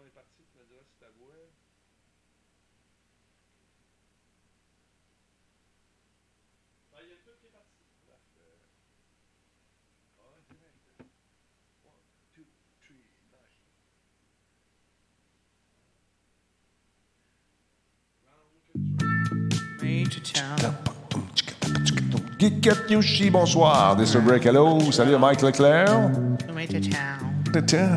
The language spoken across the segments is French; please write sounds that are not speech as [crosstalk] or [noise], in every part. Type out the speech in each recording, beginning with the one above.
on est parti, tu me diras si ta voix. Ah, il y a tout qui est parti. Parfait. Direct. One, two, three, nine. Major Town. Geekette Yoshi, bonsoir. This is Break Hello. Salut Mike Leclerc. Major Town. Tiens,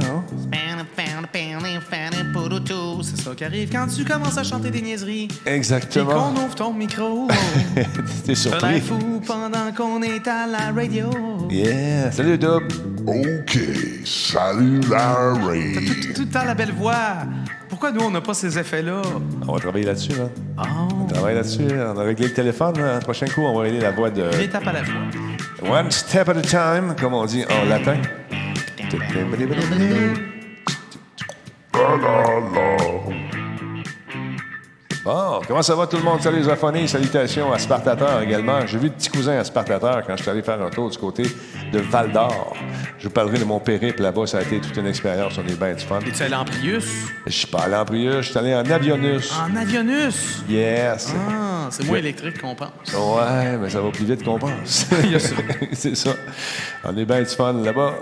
C'est ça qui arrive quand tu commences à chanter des niaiseries. Exactement. qu'on ouvre ton micro. [laughs] T'es surpris? fou pendant qu'on est à la radio. Yeah. Salut Dub. OK, salut Larry. Tout, tout le temps la belle voix. Pourquoi nous, on n'a pas ces effets-là? On va travailler là-dessus, là. Oh, On travaille là-dessus. On a réglé le téléphone. là. Prochain coup, on va régler la voix de une étape à la fois. One Step at a Time, comme on dit en latin. Bon, comment ça va tout le monde? Salut les aphonies, salutations à Spartateur également. J'ai vu de petits cousins à Spartateur quand je suis allé faire un tour du côté de Val d'Or. Je vous parlerai de mon périple là-bas, ça a été toute une expérience, on est bien du fun. Es-tu allé en Prius? Je suis pas allé en Prius, je suis allé en Avionus. En Avionus? Yes! Ah, c'est moins électrique qu'on pense. Ouais, mais ça va plus vite qu'on pense. [laughs] [laughs] C'est ça. On est bien du fun là-bas.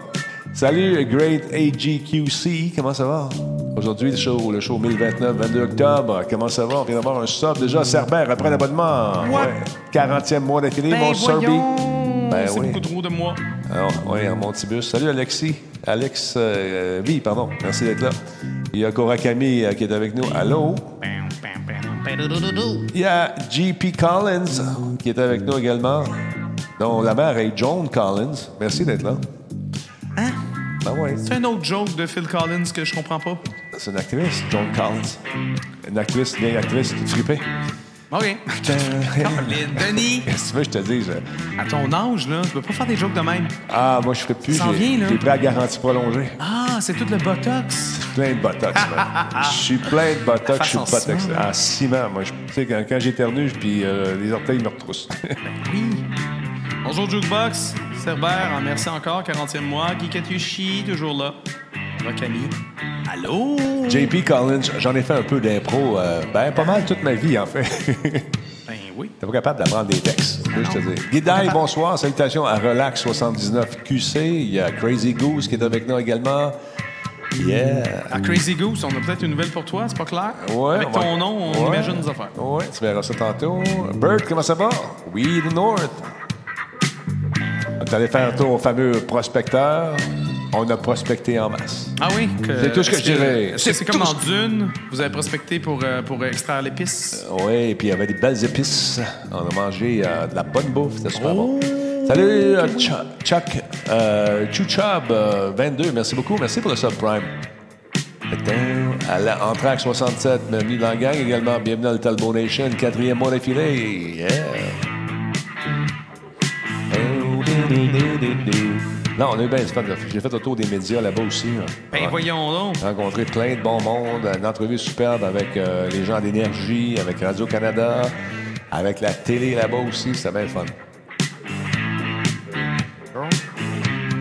Salut, Great AGQC. Comment ça va? Aujourd'hui, le show, le show 1029, 22 octobre. Comment ça va? On vient d'avoir un sub déjà. Cerbère, après l'abonnement. Ouais. 40e mois d'affilée, Ben mon voyons! Ben c'est oui. beaucoup trop de moi. Alors, oui, en Montibus. Salut, Alexis. Alex euh, V, pardon. Merci d'être là. Il y a Korakami euh, qui est avec nous. Allô? Il y a J.P. Collins qui est avec nous également, dont la mère est Joan Collins. Merci d'être là. Hein? Ben ouais, C'est un autre joke de Phil Collins que je comprends pas. c'est une actrice, Joan Collins. Une actrice, vieille actrice, toute fripée. OK. [laughs] Colin, Denis, [laughs] Qu'est-ce que tu veux que je te dise? à ton âge, là, tu peux pas faire des jokes de même. Ah, moi, je ferai plus. Ça en J'ai vient, là. j'ai pris la garantie prolongée. Ah, c'est tout le botox. Plein de botox, man. [laughs] Je suis plein de botox, je suis botox. En ciment, moi. je- Tu sais, quand, quand j'éternue, puis euh, les orteils me retroussent. Oui. Bonjour Jukebox. Cerbère, en merci encore, 40e mois. Kikatushi, toujours là. Rokami. Allô? JP Collins, j'en ai fait un peu d'impro, euh, ben, pas mal toute ma vie, en fait. [laughs] Ben oui. T'es pas capable d'apprendre des textes, que je te dis. Guidaille, bonsoir. Salutations à Relax79QC. Il y a Crazy Goose qui est avec nous également. Yeah. À Crazy Goose, on a peut-être une nouvelle pour toi, c'est pas clair? Ouais, Avec on ton va- nom, on Ouais. imagine des affaires. Ouais, tu verras ça tantôt. Bert, comment ça va? Oui, the North. Est allé faire un tour au fameux prospecteur. On a prospecté en masse. Ah oui? C'est tout ce que je dirais. C'est comme dans Dune? Vous avez prospecté pour, euh, pour extraire l'épice? Oui, et puis il y avait des belles épices. On a mangé euh, de la bonne bouffe, c'était super Oh! bon. Salut, euh, Chuck, Chuck euh, Chuchub, euh, 22, merci beaucoup, merci pour le subprime. À la Entraque 67, bienvenue dans la gang également, bienvenue dans le Talbot Nation, quatrième mois d'affilée. Yeah. Non, on a eu bien du fun. J'ai fait le tour des médias là-bas aussi. là. Ben voyons donc. rencontré plein de bon monde, une entrevue superbe avec euh, les gens d'énergie, avec Radio-Canada, avec la télé là-bas aussi, c'était bien le fun.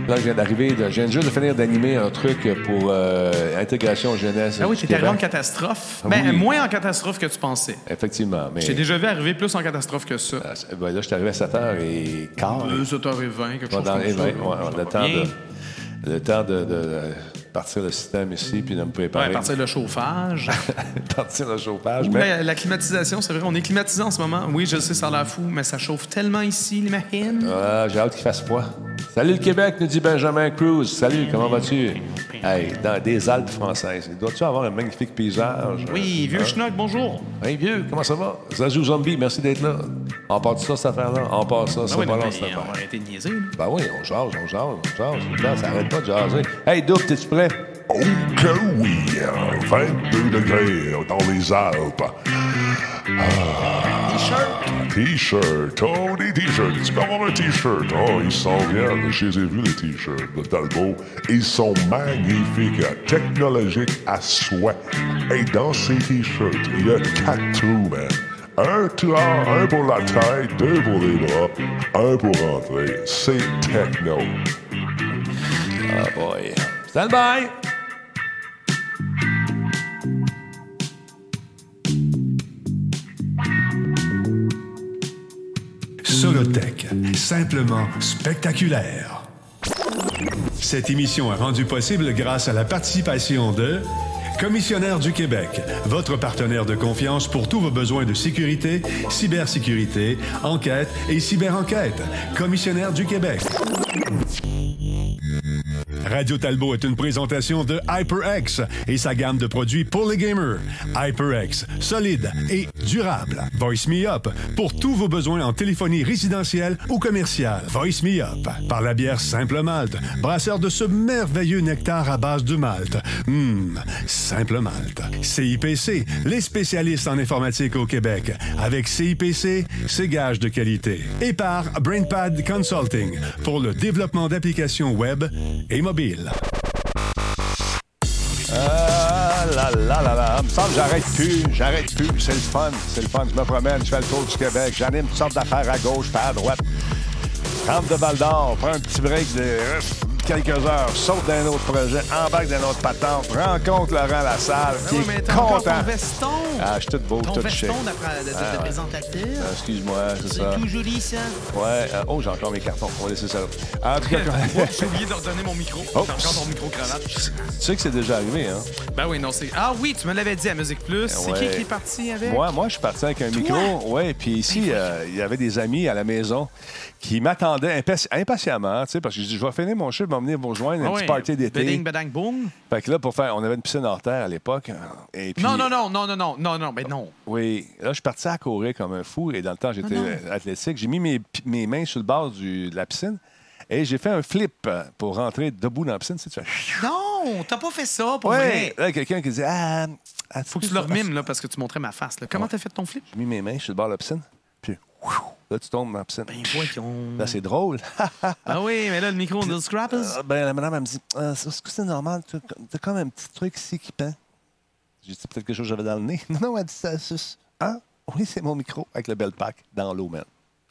Là, je viens d'arriver, de- je viens juste de finir d'animer un truc pour euh, intégration jeunesse. Ah oui, t'es arrivé en catastrophe. Ah Ben, oui. moins en catastrophe que tu pensais. Effectivement, mais J'ai déjà vu arriver plus en catastrophe que ça. Ah, ben là, je suis arrivé à 7h15. Deux 7h20, quelque chose comme les ça. vingt, ouais, on a Ça le va temps, de, le temps de, de- de partir le système ici puis de me préparer. Ouais, partir le chauffage. [laughs] partir le chauffage. Ou mais- la, la climatisation, c'est vrai, on est climatisé en ce moment. Oui, je sais, ça a l'air fou, mais ça chauffe tellement ici, les machines. Ah, j'ai hâte qu'il fasse froid. Salut le Québec, nous dit Benjamin Cruz. Salut, comment vas-tu? Hey, dans des Alpes françaises. Dois-tu avoir un magnifique paysage? Oui, vieux Hein? schnock, bonjour. Hey, vieux, comment ça va? Zazou Zombie, merci d'être là. On part de ça, cette affaire-là? On part ça, c'est Ah oui, pas non, long, cette on affaire. va arrêter de niaiser. là. Ben oui, on jase, on jase, on jase. temps, Ça arrête pas de jaser. Hey, Doug, t'es-tu prêt? Oh que oui, euh, 22 degrés dans les Alpes. Ah, T-shirt, oh des t-shirts. Tu avoir un t-shirt. Oh, ils sont bien. Les ai vus les t-shirts de Talbot. Ils sont magnifiques, technologiques à souhait. Et dans ces t-shirts, il y a quatre trous, man. Un trou, un pour la tête, deux pour les bras, un pour rentrer. C'est techno. Ah boy. Stand by! Solotech. Simplement spectaculaire. Cette émission est rendue possible grâce à la participation de Commissionnaire du Québec, votre partenaire de confiance pour tous vos besoins de sécurité, cybersécurité, enquête et cyberenquête. Commissionnaire du Québec. Radio Talbot est une présentation de HyperX et sa gamme de produits pour les gamers. HyperX, solide et durable. Voice Me Up pour tous vos besoins en téléphonie résidentielle ou commerciale. Voice Me Up par la bière Simple Malte, brasseur de ce merveilleux nectar à base de malt. Hum, Simple Malte. CIPC, les spécialistes en informatique au Québec. Avec CIPC, c'est gage de qualité. Et par BrainPad Consulting pour le développement d'applications web et Ah là là là là. Me semble j'arrête plus. J'arrête plus. C'est le fun. C'est le fun. Je me promène, je fais le tour du Québec. J'anime toutes sortes d'affaires à gauche, pas à droite. Rentre de Val d'Or, prends un petit break de quelques heures, saute d'un autre projet, embarque d'un autre patente, rencontre Laurent Lassalle, qui Ah oui, est content. ton veston. Ah, je suis tout beau, ton tout veston chic. d'après- de, de- Ah, présentateur. Ah, Excuse-moi, c'est ça. C'est tout joli, ça. Ouais. euh, oh, j'ai encore mes cartons. On va laisser ça là. En tout cas, [laughs] J'ai oublié de redonner mon micro. Oh. J'ai encore ton micro-cravate. tu sais que c'est déjà arrivé, hein? Ben oui, non, c'est. Ah oui, tu me l'avais dit à Musique Plus. C'est Ouais. qui qui est parti avec? Moi, moi, je suis parti avec un Toi? micro. Ouais, puis ici, euh, il y avait des amis à la maison qui m'attendaient impa- impatiemment, tu sais, parce que je dis, je vais finir mon chiffre, vais venir vous rejoindre, un Ah petit party d'été. Beding, bedang, boom. Fait que là, pour faire, on avait une piscine hors terre à l'époque. Et puis, Non, non, non, non, non, non, non, non, ben non. Oui, là, je suis parti à courir comme un fou et dans le temps, j'étais Ah euh, athlétique. J'ai mis mes, mes mains sur le bord du- de la piscine et j'ai fait un flip pour rentrer debout dans la piscine. Tu sais, tu fais... Non, t'as pas fait ça pour Ouais, vrai. là, quelqu'un qui dit Ah, Faut que tu le remimes, là, parce que tu montrais ma face. Là. Comment t'as fait ton flip? J'ai mis mes mains sur le bord de la piscine, puis whoosh, là, tu tombes dans la piscine. Ben voyons. Là, c'est drôle. [laughs] Ah oui, mais là, le micro de Scrappers. Ah, ben, la madame, elle me dit Ah, Est-ce que c'est normal Tu as comme un petit truc ici qui pend. J'ai dit peut-être quelque chose que j'avais dans le nez. [laughs] Non, non, elle dit ça. c'est- Ah, oui, c'est mon micro avec le bel pack dans l'eau, man.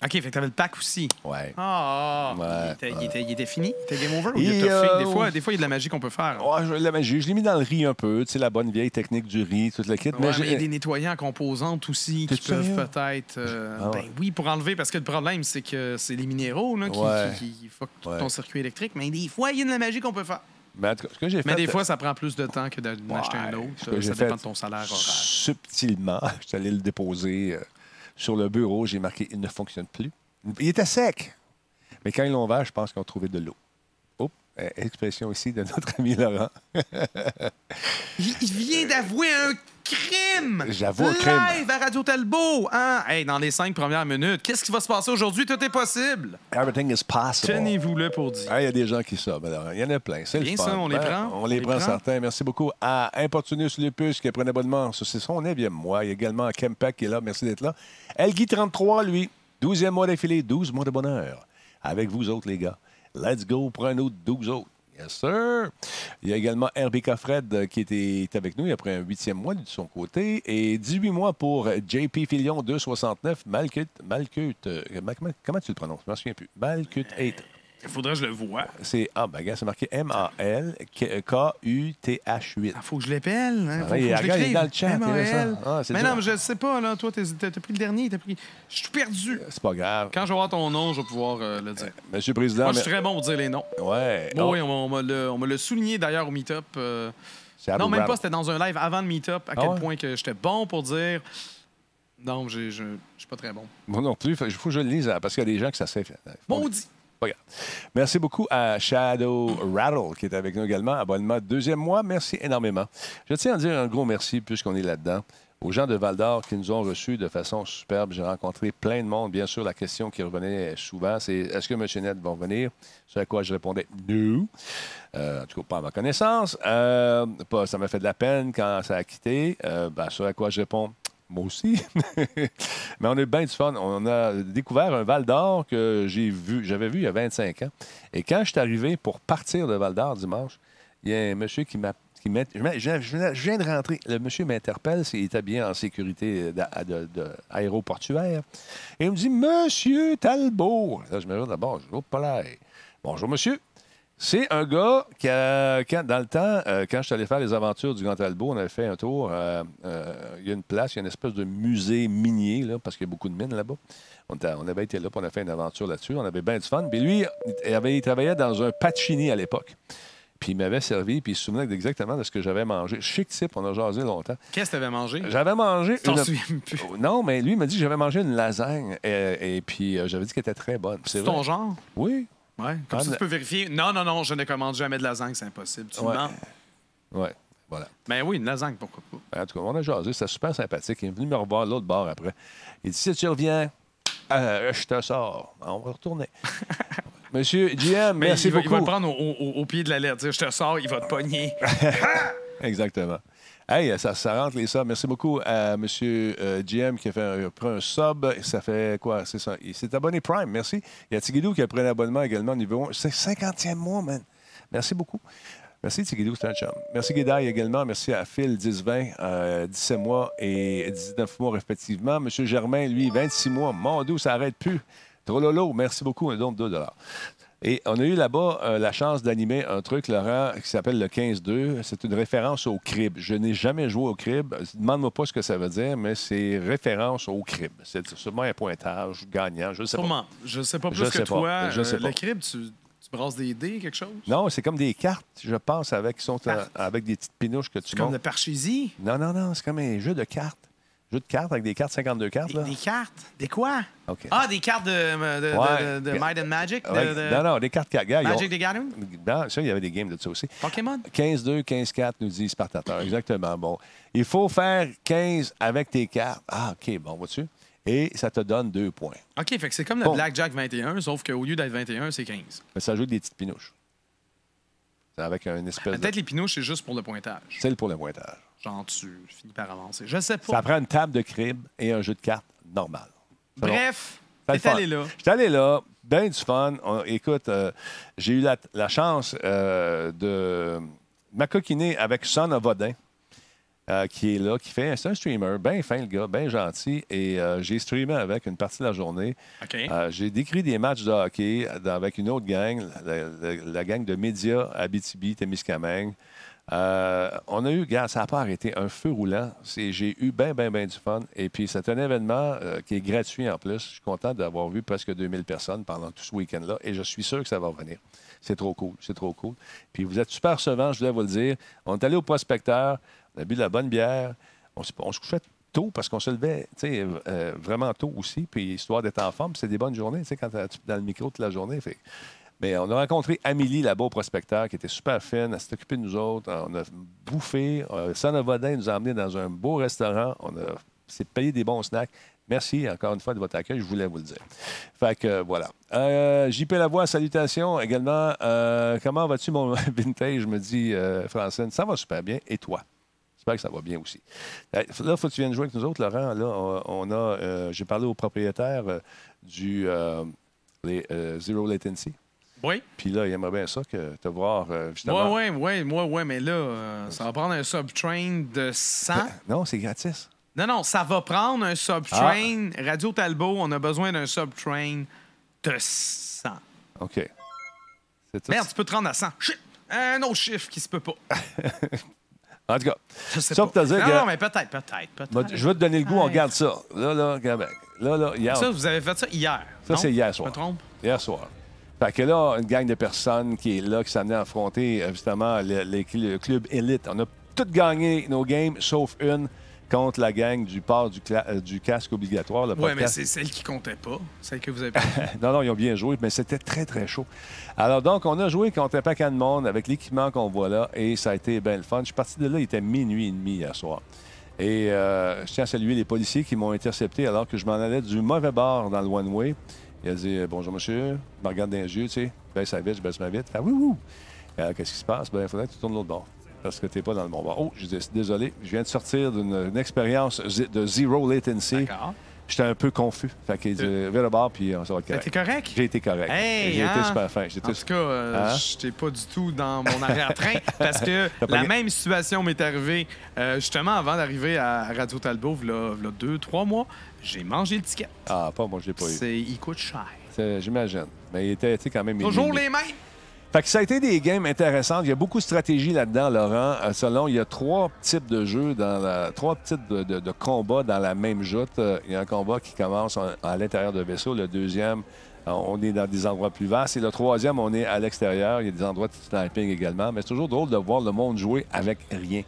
OK, fait que t'avais le pack aussi. Ouais. Ah, Ouais, il, était, il était- il était fini? Il était game over? Ou Et, il était tough? euh, Des fois, des fois, il y a de la magie qu'on peut faire. Ouais, je, la magie, je l'ai mis dans le riz un peu, tu sais, la bonne vieille technique du riz, toute la kit. Ouais, mais il y a des nettoyants composantes aussi qui peuvent peut-être. euh, Ah ouais. ben oui, pour enlever, parce que le problème, c'est que c'est les minéraux là, qui, Ouais. qui, qui fuck tout Ouais. ton circuit électrique. Mais des fois, il y a de la magie qu'on peut faire. Mais en tout cas, ce que j'ai fait. Mais des fois, ça prend plus de temps que d'en acheter un Ouais, autre. Ça dépend fait de ton salaire horaire. Subtilement, [laughs] je suis allé le déposer euh, sur le bureau. J'ai marqué il ne fonctionne plus. Il était sec. Mais quand ils l'ont ouvert, je pense qu'ils ont trouvé de l'eau. Oups, euh, expression ici de notre [laughs] ami Laurent. Il vient d'avouer un crime! J'avoue un crime. Live à Radio Talbot! Hein? Hey, dans les cinq premières minutes, qu'est-ce qui va se passer aujourd'hui? Tout est possible! Everything is possible. Tenez-vous-le pour dire. Ah, Il y a des gens qui savent. Il y en a plein. C'est le Bien fun. ça, on les Ben, prend. On les prend, certains. Merci beaucoup à Importunus Lupus qui a pris un abonnement. C'est son 9e mois. Il y a également à Kempek qui est là. Merci d'être là. Elgui 33, lui. 12e mois d'affilée. 12 mois de bonheur. Avec vous autres, les gars. Let's go pour un autre 12 autres. Yes, sir. Il y a également RBK Fred euh, qui était, avec nous après un huitième mois de son côté. Et 18 mois pour JP Filion 269. Malkut. Malkut. comment, tu le prononces? Je ne me souviens plus. Malkut 8. Il faudrait que je le voie. C'est ah, ben, regarde, c'est marqué M-A-L-K-U-T-H-8. Il faut que je l'épelle. Hein? Faut, Ah faut que je regarde, il est dans le chat. M.A.L.. Ah, c'est mais dur. non, mais je ne sais pas. Là, toi, t'as as pris le dernier. T'as pris... Je suis perdu. C'est pas grave. Quand je vais voir ton nom, je vais pouvoir euh, le dire. Monsieur le Président, Moi, je mais- suis très bon pour dire les noms. ouais. Bon, Oh, oui, on, m'a- on m'a le- on me l'a souligné d'ailleurs au meet-up. euh, Non, même pas, c'était dans un live avant le meet-up, à Ah quel ouais? point que j'étais bon pour dire. Non, j'ai- je ne suis pas très bon. Moi non plus, il faut que je le lise hein, parce qu'il y a des gens que ça s'est fait. Maudit! Merci beaucoup à Shadow Rattle qui est avec nous également. Abonnement deuxième mois. Merci énormément. Je tiens à dire un gros merci puisqu'on est là-dedans. Aux gens de Val d'Or qui nous ont reçus de façon superbe. J'ai rencontré plein de monde. Bien sûr, la question qui revenait souvent, c'est est-ce que M. Net va venir? Ce à quoi je répondais non. Euh, en tout cas, pas à ma connaissance. Euh, ça m'a fait de la peine quand ça a quitté. Euh, ben, ce à quoi je réponds moi aussi. [laughs] Mais on a eu bien du fun. On a découvert un Val d'Or que j'ai vu, j'avais vu il y a 25 ans. Et quand je suis arrivé pour partir de Val d'Or dimanche, il y a un monsieur qui m'a. qui m'a- je, viens de rentrer. Le monsieur m'interpelle, il est habillé en sécurité d'a- de- aéroportuaire. Et il me dit Monsieur Talbot. Là, je me dis d'abord, je là. Bonjour, monsieur. C'est un gars qui, a- quand- dans le temps, euh, quand je suis allé faire les aventures du Grand Talbot, on avait fait un tour. euh, euh, il y a une place, il y a une espèce de musée minier, là, parce qu'il y a beaucoup de mines là-bas. On, avait été là, puis on a fait une aventure là-dessus. On avait bien du fun. Puis lui, il, avait, il travaillait dans un Pacini à l'époque. Puis il m'avait servi, puis il se souvenait exactement de ce que j'avais mangé. Chic type, on a jasé longtemps. Qu'est-ce que tu avais mangé? J'avais mangé Tu une- souviens plus. Non, mais lui il m'a dit que j'avais mangé une lasagne et, et puis j'avais dit qu'elle était très bonne. C'est ton genre? Oui. Ouais. Comme Ah, ça, tu peux vérifier. Non, non, non, je ne commande jamais de lasagne, c'est impossible. Tu Ouais. mens. Ouais. Voilà. Ben oui, une lasagne, pourquoi pas? En tout cas, on a jasé, c'était super sympathique. Il est venu me revoir l'autre bord après. Il dit Si tu reviens, euh, je te sors. On va retourner. [laughs] Monsieur GM, merci il, va, il beaucoup. va te prendre au, au- au pied de la lettre. Je te sors, il va te pogner. [laughs] Exactement. Hey, ça, rentre les subs. Merci beaucoup à M. GM qui a fait un, pris un sub. Ça fait quoi? C'est ça. Il s'est abonné Prime. Merci. Il y a Tigidou qui a pris un abonnement également au niveau 1. C'est 50e mois, man. Merci beaucoup. Merci Tigidou, c'est un chum. Merci Guédaille également. Merci à Phil, 10-20, euh, 17 mois et 19 mois respectivement. M. Germain, lui, 26 mois. Mon Dieu, ça n'arrête plus. Trololo, merci beaucoup. Un don de 2 et on a eu là-bas euh, la chance d'animer un truc, Laurent, qui s'appelle le 15-2. C'est une référence au crib. Je n'ai jamais joué au crib. Demande-moi pas ce que ça veut dire, mais c'est référence au crib. C'est sûrement un pointage gagnant. Je ne sais pas. Sûrement. Je sais pas plus Je que sais pas. toi. Je sais Euh, pas. Le crib, tu, tu brasses des dés, quelque chose? Non, c'est comme des cartes, je pense, avec, qui sont euh, avec des petites pinouches que tu Comme de parchésie? Non, non, non, c'est comme un jeu de cartes. Jeu de cartes avec des cartes, 52 cartes. Des, Là? des cartes? Des quoi? Ah, des cartes de, de, de- Ouais. de- de Might and Magic? Non, non, des cartes cartes. Magic the Gathering? Non, ça, il y avait des games de ça aussi. Pokémon? 15-2, 15-4, nous dit Spartateur. Exactement. Bon. Il faut faire 15 avec tes cartes. Ah, OK, bon, vois-tu? Et ça te donne deux points. OK, fait que c'est comme le. Blackjack 21, sauf qu'au lieu d'être 21, c'est 15. Mais ça joue des petites pinouches. C'est avec un espèce de... Peut-être les pinouches, c'est juste pour le pointage. C'est pour le pointage. Genre, tu finis par avancer. Je sais pas. Ça prend une table de crib et un jeu de cartes normal. C'est bon. Bref, le t'es allé là. J'étais allé là, bien du fun. On- écoute, euh, j'ai eu la, la chance euh, de m'acoquiner avec Son of Odin, euh, qui est là, qui fait. C'est un streamer, bien fin, le gars, bien gentil. Et euh, j'ai streamé avec une partie de la journée. Euh, j'ai décrit des matchs de hockey avec une autre gang, la, la- la gang de médias Abitibi-Témiscamingue. Euh, on a eu, regarde, ça n'a pas arrêté, un feu roulant. J'ai eu bien, bien, bien du fun. Et puis, c'est un événement euh, qui est gratuit en plus. Je suis content d'avoir vu presque 2000 personnes pendant tout ce week-end-là. Et je suis sûr que ça va revenir. C'est trop cool, c'est trop cool. Puis, vous êtes super recevants, je voulais vous le dire. On est allé au prospecteur, on a bu de la bonne bière. On, se- couchait tôt parce qu'on se levait euh, vraiment tôt aussi, puis histoire d'être en forme. C'est des bonnes journées, quand tu dans le micro toute la journée. Fait. Mais on a rencontré Amélie là-bas au prospecteur qui était super fine. Elle s'est occupée de nous autres. On a bouffé. Euh, Sana Vodin nous a emmenés dans un beau restaurant. On s'est payé des bons snacks. Merci encore une fois de votre accueil. Je voulais vous le dire. Fait que euh, voilà. JP Lavoie, salutations également. Euh, comment vas-tu, mon [laughs] vintage? me dit euh, Francine. Ça va super bien. Et toi? J'espère que ça va bien aussi. Là, il faut que tu viennes jouer avec nous autres, Laurent. Là, on, on a, euh, j'ai parlé au propriétaire euh, du euh, les, Zero Latency. Oui. Puis là, il aimerait bien ça que te voir justement. Ouais, ouais, ouais, ouais, ouais, mais là, ça va prendre un subtrain de 100. Non, c'est gratis. Non, non, ça va prendre un subtrain. Radio Talbot, on a besoin d'un subtrain de 100. OK. Merde, tu peux te rendre à 100. Shit! Un autre chiffre qui se peut pas. [laughs] En tout cas, Ça pour te dire non, que- non, mais peut-être, peut-être, peut-être. je vais te donner le goût, on regarde ça. Là, là, Québec. Là, là, hier, Ça, vous avez fait ça hier. Ça, non? c'est hier Je me soir. trompe? hier soir. Fait que là, une gang de personnes qui est là, qui s'amenait à affronter, euh, justement, le, le- le club élite. On a toutes gagné nos games, sauf une contre la gang du port du, cla- euh, du casque obligatoire. Ouais, mais c'est celle qui comptait pas. Celle que vous avez [laughs] Non, non, ils ont bien joué, mais c'était très, très chaud. Alors, donc, on a joué contre un paquet de monde avec l'équipement qu'on voit là et ça a été bien le fun. Je suis parti de là, il était minuit et demi hier soir. Et euh, je tiens à saluer les policiers qui m'ont intercepté alors que je m'en allais du mauvais bord dans le one-way. Il a dit Bonjour, monsieur. Il me regarde dans les yeux, tu sais. Baisse sa vite, je baisse ma vite. Fait oui, oui. Qu'est-ce qui se passe? Ben, il faudrait que tu tournes l'autre bord. Parce que tu n'es pas dans le bon bord. Oh, je dis désolé, je viens de sortir d'une une expérience de zero latency. D'accord. J'étais un peu confus. Fait qu'il dit Vire le bord, puis euh, ça va être correct. T'es correct? J'ai été correct. Hey, J'ai été hein? super fin. En tout cas, euh, Hein? j'étais pas du tout dans mon arrière-train [laughs] parce que pas la même situation m'est arrivée euh, justement avant d'arriver à Radio Talbot, il y a deux, trois mois. J'ai mangé le ticket. Ah, pas moi, je l'ai pas eu. Il coûte cher. J'imagine. Mais il était quand même. Toujours les mêmes? Fait que ça a été des games intéressantes. Il y a beaucoup de stratégie là-dedans, Laurent. Euh, selon, il y a trois types de jeux, dans la, trois types de, combats dans la même joute. Euh, Il y a un combat qui commence en- à l'intérieur de vaisseau. Le deuxième, euh, on est dans des endroits plus vastes. Et le troisième, on est à l'extérieur. Il y a des endroits de sniping également. Mais c'est toujours drôle de voir le monde jouer avec rien.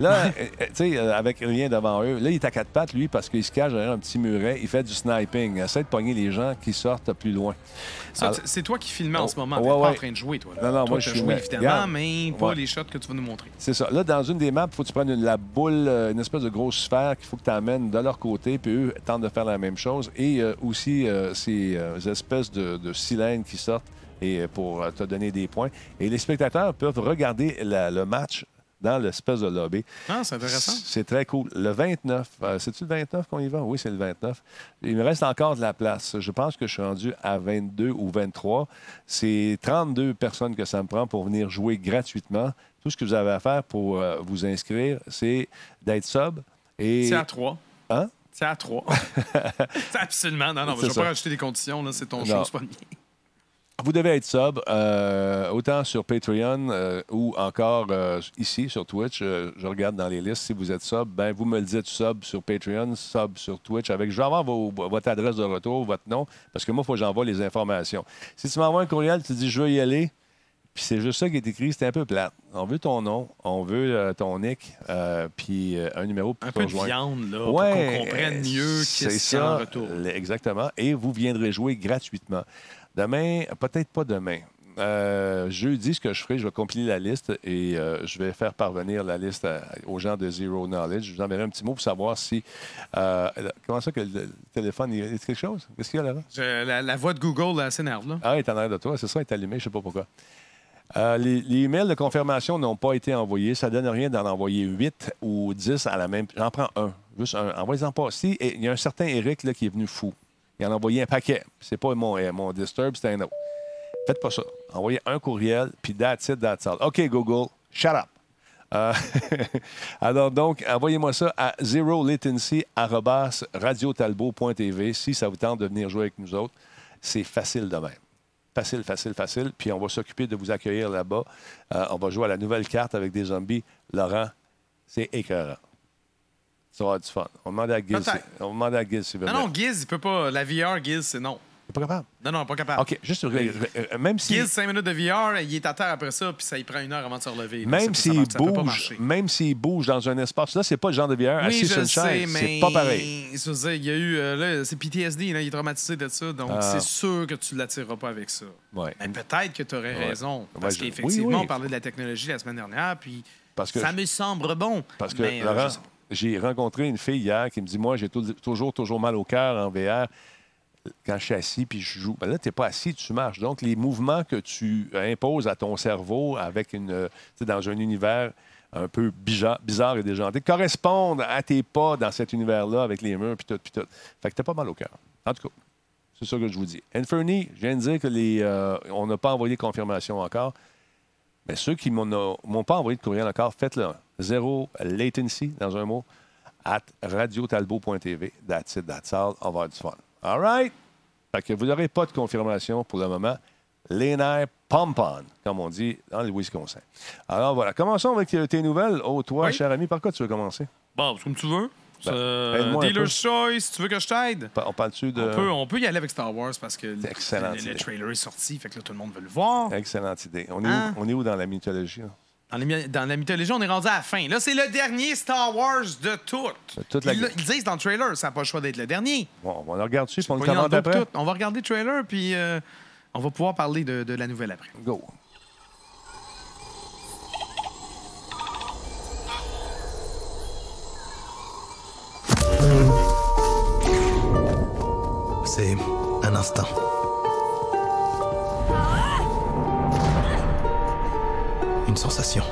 Là, euh, euh, tu sais, euh, avec rien devant eux. Là, il est à quatre pattes, lui, parce qu'il se cache derrière un petit muret. Il fait du sniping. Il essaie de pogner les gens qui sortent plus loin. Alors- c'est toi qui filmais en ce moment. Ouais, T'es pas en train de jouer, toi. là. Non, non, Toi, moi, je joué, évidemment, mais pas Ouais. les shots que tu vas nous montrer. C'est ça. Là, dans une des maps, il faut que tu prennes une- la boule, une espèce de grosse sphère qu'il faut que tu amènes de leur côté, puis eux tentent de faire la même chose. Et euh, aussi, euh, ces euh, espèces de, de cylindres qui sortent et, pour te donner des points. Et les spectateurs peuvent regarder la- le match dans l'espèce de lobby. Ah, c'est intéressant. C'est très cool. Le 29, euh, c'est-tu le 29 qu'on y va? Oui, c'est le 29. Il me reste encore de la place. Je pense que je suis rendu à 22 ou 23. C'est 32 personnes que ça me prend pour venir jouer gratuitement. Tout ce que vous avez à faire pour euh, vous inscrire, c'est d'être sub. Et... C'est à trois. Hein? C'est à trois. [laughs] c'est absolument. Non, non, je C'est vais pas rajouter des conditions. C'est ton Non. show, c'est pas le mien. Vous devez être sub, euh, autant sur Patreon euh, ou encore euh, ici sur Twitch. Je regarde dans les listes. Si vous êtes sub, ben, vous me le dites sub sur Patreon, sub sur Twitch. Avec, je vais avoir vos- votre adresse de retour, votre nom, parce que moi, il faut que j'envoie les informations. Si tu m'envoies un courriel, tu dis je veux y aller, puis c'est juste ça qui est écrit, c'est un peu plate. On veut ton nom, on veut ton nick, puis un numéro pour Un peu de viande, là, pour Ouais, qu'on comprenne mieux qu'est-ce qu'il y a en retour. Exactement. Et vous viendrez jouer gratuitement. Demain, peut-être pas demain. Euh, jeudi, ce que je ferai, je vais compiler la liste et euh, je vais faire parvenir la liste à- aux gens de Zero Knowledge. Je vous enverrai un petit mot pour savoir si. euh, comment ça que le, téléphone, il y a quelque chose? Qu'est-ce qu'il y a là? Je- la, la voix de Google là, s'énerve. Là. Ah, il est en arrière de toi, c'est ça, il est allumé, je sais pas pourquoi. Euh, les, les emails de confirmation n'ont pas été envoyés. Ça donne rien d'en envoyer 8 ou 10 à la même. J'en prends un. Juste un. Envoyez-en pas. Si, il y a un certain Eric là, qui est venu fou. Il en a envoyé un paquet. C'est pas mon, euh, mon Disturb, c'est un autre. Faites pas ça. Envoyez un courriel, puis that's it, that's all. OK, Google, shut up. Euh, [laughs] alors donc, envoyez-moi ça à zero latency radiotalbot.tv si ça vous tente de venir jouer avec nous autres. C'est facile de même. Facile, facile, facile. Puis on va s'occuper de vous accueillir là-bas. Euh, on va jouer à la nouvelle carte avec des zombies. Laurent, c'est écœurant. Ça va avoir du fun. On demande à Giz. Peut-être. On demande à Giz s'il veut Non, venir. non, Giz, il peut pas. La VR, Giz, c'est non. Il est pas capable? Non, non, pas capable. OK, juste euh, même si Giz, 5 minutes de VR, il est à terre après ça, puis ça il prend une heure avant de se relever. même C'est- s'il va- ça peut pas bouge, marcher. même s'il bouge dans un espace, là c'est pas le genre de VR Oui, assis sur une chaise, mais c'est pas pareil. Je veux dire, il y a eu. euh, là, c'est PTSD, là, il est traumatisé de ça. Donc, Ah. c'est sûr que tu ne l'attireras pas avec ça. Ouais. Mais peut-être que tu aurais Ouais. raison. Ouais, Parce je- qu'effectivement, oui, oui. on parlait de la technologie la semaine dernière, puis Parce que ça me semble bon. Parce que, Mais, euh, Laurent, je sais pas. J'ai rencontré une fille hier qui me dit Moi, j'ai tou- toujours, toujours mal au cœur en VR quand je suis assis puis je joue. Ben là, tu n'es pas assis, tu marches. Donc, les mouvements que tu imposes à ton cerveau avec une, dans un univers un peu bizarre et déjanté correspondent à tes pas dans cet univers-là avec les murs puis tout, puis tout. Fait que tu pas mal au cœur. En tout cas, c'est ça que je vous dis. Inferny, je viens de dire que les, euh, on n'a pas envoyé confirmation encore. Mais ceux qui ne m'ont pas envoyé de courriel encore, faites-le. Zéro latency, dans un mot, at radiotalbo.tv. That's it, that's all. On va avoir du fun. All right? Fait que vous n'aurez pas de confirmation pour le moment. Les nerfs pompon, comme on dit dans le Wisconsin. Alors voilà, commençons avec tes nouvelles. Oh, toi, Oui. cher ami, par quoi tu veux commencer? Bon, comme tu veux. Ben, Euh. Dealer's Choice, tu veux que je t'aide? On parle-tu de. On, peut, on peut y aller avec Star Wars parce que le, trailer est sorti, fait que là, tout le monde veut le voir. Excellente idée. On est, Hein? où, on est où dans la mythologie? là? Dans, les mi- dans la mythologie, on est rendu à la fin. Là, c'est le dernier Star Wars de toutes. De toute la- Ils, disent dans le trailer, ça n'a pas le choix d'être le dernier. Bon, on le regarde dessus, on le commente après. tout. On va regarder le trailer, puis euh, on va pouvoir parler de, de la nouvelle après. Go. C'est un instinct. Une sensation.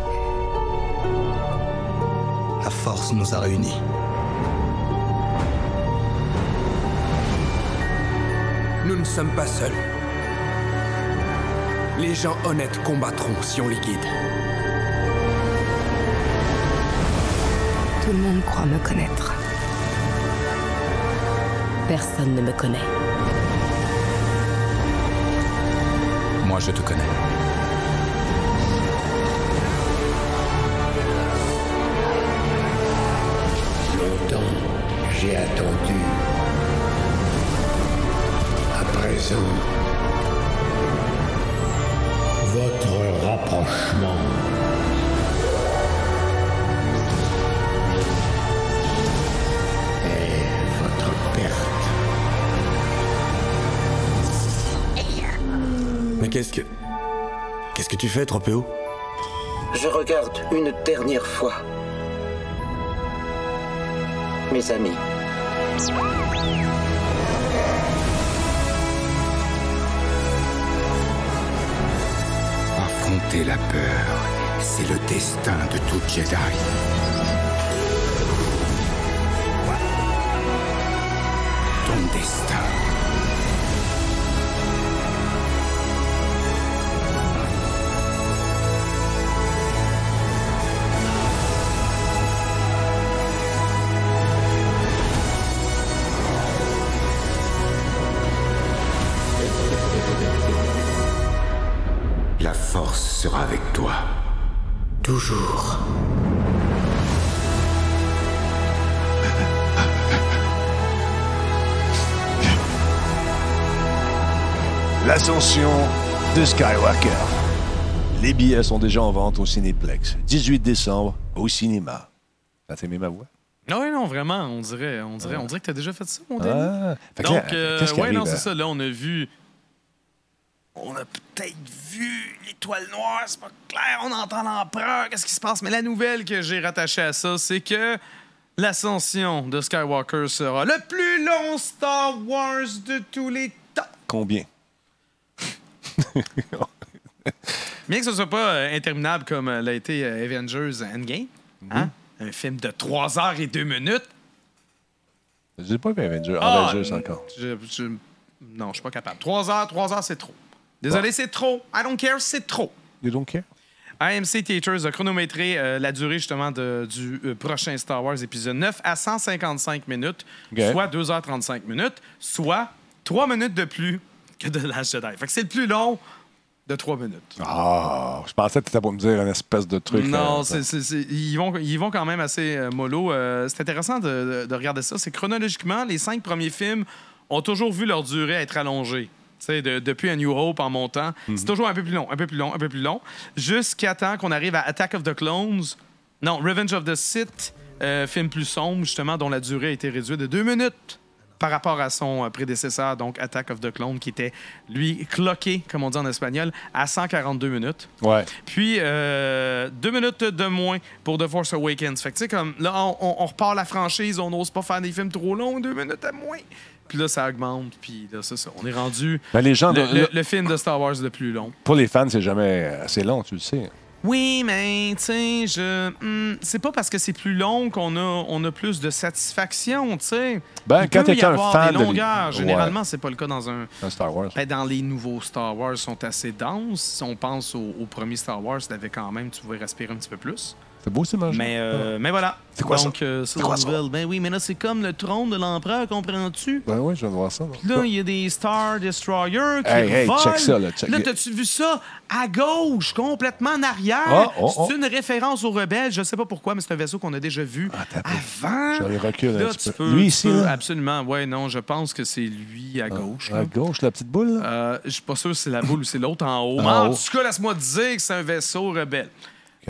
La force nous a réunis. Nous ne sommes pas seuls. Les gens honnêtes combattront si on les guide. Tout le monde croit me connaître. Personne ne me connaît. Moi, je te connais. Longtemps, j'ai attendu. À présent, votre rapprochement. Qu'est-ce que. Qu'est-ce que tu fais, Tropéo? Je regarde une dernière fois. Mes amis. Affronter la peur, c'est le destin de tout Jedi. Sera avec toi. Toujours. L'ascension de Skywalker. Les billets sont déjà en vente au Cinéplex. 18 décembre au cinéma. T'as aimé ma voix? Ah ouais, non, vraiment, on dirait, on dirait, on dirait que t'as déjà fait ça, mon Danny. Ah. Fait que Donc, là, euh, ouais, arrive, non, c'est euh? ça. Là, on a vu. On a peut-être vu l'étoile noire, c'est pas clair, on entend l'empereur, qu'est-ce qui se passe? Mais la nouvelle que j'ai rattachée à ça, c'est que l'ascension de Skywalker sera le plus long Star Wars de tous les temps. Combien? [laughs] Bien que ce soit pas euh, interminable comme euh, l'a été euh, Avengers Endgame, hein? un film de 3 heures et 2 minutes. Je dis pas vu Avengers, Ah, Avengers encore. je- je- non, je suis pas capable. 3 heures, 3 heures, c'est trop. Désolé, c'est trop. I don't care, c'est trop. You don't care? AMC Theaters a chronométré euh, la durée justement de- du euh, prochain Star Wars épisode 9 à 155 minutes, soit 2h35 minutes, soit 3 minutes de plus que de Last Jedi. Fait que c'est le plus long de 3 minutes. Ah, je pensais que tu étais pour me dire une espèce de truc. Non, euh, c'est, c'est- c'est- ils, vont, ils vont quand même assez euh, mollo. C'est intéressant de, de- de regarder ça. C'est chronologiquement, les cinq premiers films ont toujours vu leur durée être allongée. De- depuis A New Hope en montant, c'est toujours un peu plus long, un peu plus long, un peu plus long, jusqu'à temps qu'on arrive à Attack of the Clones. Non, Revenge of the Sith, euh, film plus sombre, justement, dont la durée a été réduite de deux minutes par rapport à son euh, prédécesseur, donc Attack of the Clones, qui était, lui, cloqué, comme on dit en espagnol, à 142 minutes. Ouais. Puis, euh, deux minutes de moins pour The Force Awakens. Fait que, tu sais, comme là, on, on- on repart la franchise, on n'ose pas faire des films trop longs, deux minutes à moins. Puis là, ça augmente, puis là, c'est ça. On est rendu Mais les gens, le, le- le- le film de Star Wars le plus long. pour les fans, c'est jamais assez long, tu le sais. Oui, mais, tu sais, je. hmm, c'est pas parce que c'est plus long qu'on a, on a plus de satisfaction, tu sais. Ben, Il quand t'es un fan des de- longueurs. Ouais. Généralement, c'est pas le cas dans un. Un Star Wars. Ben, dans les nouveaux Star Wars sont assez denses. Si on pense au, au premier Star Wars, t'avais quand même, tu pouvais respirer un petit peu plus. C'est beau, c'est image. Mais, euh, mais voilà. C'est quoi Donc, ça? euh, c'est quoi ça? nouvelle. Ben oui, mais là, c'est comme le trône de l'empereur, comprends-tu? Ben oui, je viens de voir ça. là. Puis là, il y a des Star Destroyers qui Hey, hey, volent. check ça, là, check- Là, t'as-tu vu ça? À gauche, complètement en arrière. Ah, oh, oh. C'est une référence aux rebelles. Je sais pas pourquoi, mais c'est un vaisseau qu'on a déjà vu avant. Je les recule un Là, petit tu peu. peux, Lui tu ici, peux- là? absolument. Ouais, non, je pense que c'est lui à gauche. là. À gauche, la petite boule, là? Euh, je suis pas sûr si c'est la boule ou c'est l'autre en haut. En Mais en haut. tout cas, laisse-moi te dire que c'est un vaisseau rebelle.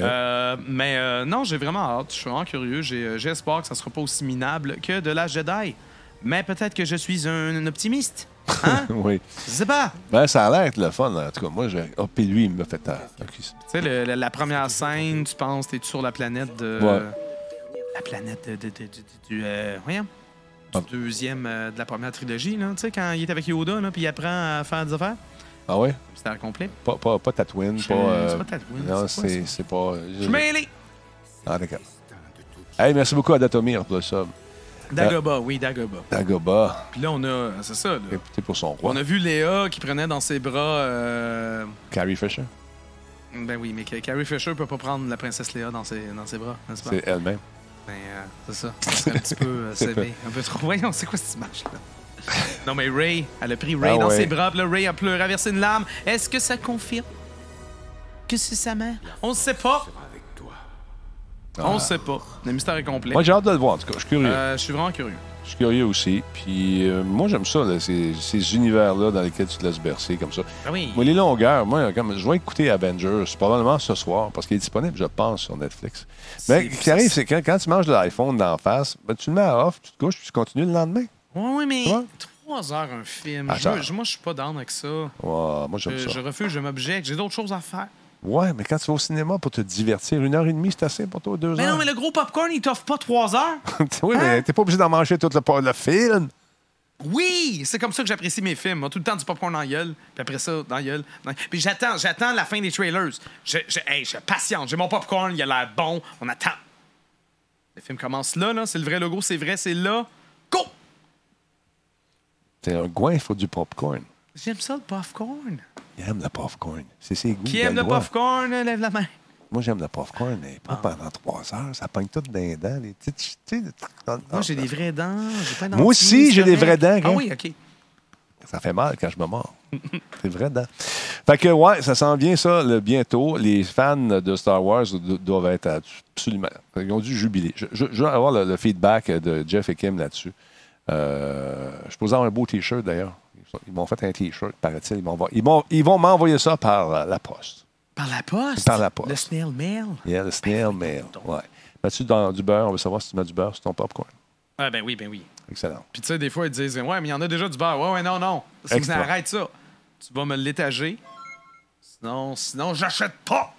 Euh, mais euh, non, j'ai vraiment hâte. Je suis vraiment curieux. J'ai, euh, J'espère que ça sera pas aussi minable que de la Jedi. Mais peut-être que je suis un, un optimiste. Hein? [laughs] oui. Je sais pas. Ben, ça a l'air d'être le fun. En tout cas, moi, j'ai. Oh, puis lui, il me fait. ta- ok. Tu sais, la première scène, tu penses, t'es sur la planète de. Ouais. La planète de, de- de- de- du. euh, voyons. Du Ah. deuxième de la première trilogie, là. Tu sais, quand il est avec Yoda, là, puis il apprend à faire des affaires. Ah ouais? C'était complet. Pas, pas, pas Tatooine, pas. euh, c'est pas Tatooine, Non, c'est c'est, pas. Je suis mêlé. Ah, d'accord. Hey, merci beaucoup à Datomir pour le sub. Dagobah, oui, Dagobah. Dagobah. Puis là, on a. C'est ça, là. Écoutez pour son roi. On a vu Léa qui prenait dans ses bras. euh, Carrie Fisher. Ben oui, mais Carrie Fisher peut pas prendre la princesse Léa dans ses, dans ses bras, n'est-ce pas? C'est elle-même. Ben, euh, c'est ça. C'est un petit peu euh, [laughs] un peu trop. Voyons, c'est quoi cette image-là? [laughs] Non, mais Ray, elle a pris Ray Ah dans ouais. ses bras, là, Ray a pleuré, a versé une larme. Est-ce que ça confirme que c'est sa mère? On ne sait pas. On ne sait pas. Le mystère est complet. Moi, j'ai hâte de le voir, en tout cas. Je suis curieux. Euh, je suis vraiment curieux. Je Je suis curieux aussi. Puis euh, moi, j'aime ça, là, ces, ces univers-là dans lesquels tu te laisses bercer comme ça. Ah oui. Moi, les longueurs, moi, comme, je vais écouter Avengers probablement ce soir parce qu'il est disponible, je pense, sur Netflix. Mais ce qui arrive, c'est que quand, quand tu manges de l'iPhone d'en face, ben, tu le mets à off, tu te couches, puis tu continues le lendemain. Oui, oui, mais Ouais. trois heures un film. Je moi, je suis pas down avec ça. Ouais, moi, j'aime Je, ça. je refuse, je m'objecte. J'ai d'autres choses à faire. Ouais, mais quand tu vas au cinéma pour te divertir, une heure et demie, c'est assez pour toi, deux Mais heures. non, mais le gros popcorn, il t'offre pas trois heures. [laughs] oui, mais t'es pas obligé d'en manger tout le, le film. Oui, c'est comme ça que j'apprécie mes films. Moi, Tout le temps du popcorn dans la gueule, puis après ça, dans la gueule. dans- Puis j'attends, j'attends la fin des trailers. Je, je, hey, je patiente. J'ai mon popcorn, il a l'air bon. On attend. Le film commence là, là. C'est le vrai logo, c'est vrai, c'est là. Go! C'est un goin, il faut du popcorn. J'aime ça, le popcorn. Il aime le popcorn. C'est ses goûts. Qui aime le popcorn, euh, lève la main? Moi, j'aime le popcorn, mais pas pendant trois heures. Ça pogne tout dans les dents. Les petites, Moi, j'ai des vraies dents. j'ai pas Moi aussi, j'ai des vraies dents, Ah hein. oui, OK. Ça fait mal quand je me mords. [laughs] C'est vrai, dedans. Fait que, ouais, ça s'en vient, ça, le bientôt. Les fans de Star Wars do- doivent être absolument. Ils ont dû jubiler. Je, je- je veux avoir le, le feedback de Jeff et Kim là-dessus. Euh, je avoir un beau T-shirt, d'ailleurs. Ils m'ont fait un T-shirt, paraît-il. Ils, m'envoient- ils, vont m'envoyer ça par euh, la poste. Par la poste? Par la poste. Le snail mail? Yeah, le snail mail. Ouais. Mets-tu dans du beurre? On veut savoir si tu mets du beurre sur ton popcorn. Ah, ben oui, ben oui. Excellent. Puis tu sais, des fois, ils disent Ouais, mais il y en a déjà du beurre. Ouais, ouais, non, non. Si vous Extra. arrête ça, tu vas me l'étager. Sinon, sinon, j'achète pas.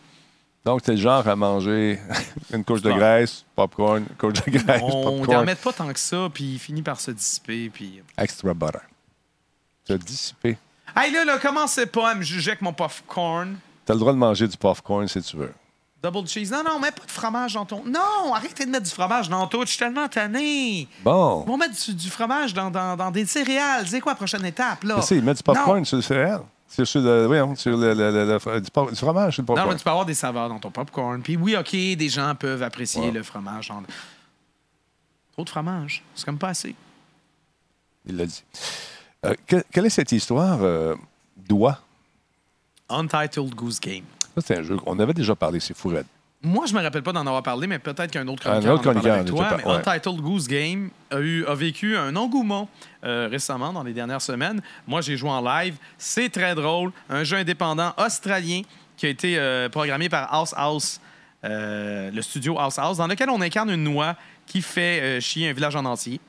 Donc, t'es le genre à manger [laughs] une couche de graisse, popcorn, une couche de graisse, On n'en popcorn, met pas tant que ça, puis il finit par se dissiper. Puis. extra butter. As dissipé. Hey, là, là, commencez pas à me juger avec mon popcorn. Tu as le droit de manger du popcorn si tu veux. Double cheese. Non, non, mets pas de fromage dans ton. Non, arrêtez de mettre du fromage dans tout. Je suis tellement tanné. Bon. On va mettre du, du fromage dans, dans, dans des céréales. C'est quoi la prochaine étape, là? Tu sais, il met du popcorn sur le céréal. C'est sur le, oui, hein, sur le, le- le- du, fromage sur le Non, popcorn. mais tu peux avoir des saveurs dans ton popcorn. Puis oui, OK, des gens peuvent apprécier le fromage. en- Trop de fromage. C'est comme pas assez. Il l'a dit. Euh, que- quelle est cette histoire euh, d'oie? Untitled Goose Game. Ça, c'est un jeu. On avait déjà parlé, c'est fou raide. Moi, je me rappelle pas d'en avoir parlé, mais peut-être qu'un autre Un chroniqueur autre en a parlé avec toi. Mais. Untitled Goose Game a, eu, a vécu un engouement euh, récemment, dans les dernières semaines. Moi, j'ai joué en live. C'est très drôle. Un jeu indépendant australien qui a été euh, programmé par House House, euh, le studio House House, dans lequel on incarne une noix qui fait euh, chier un village en entier.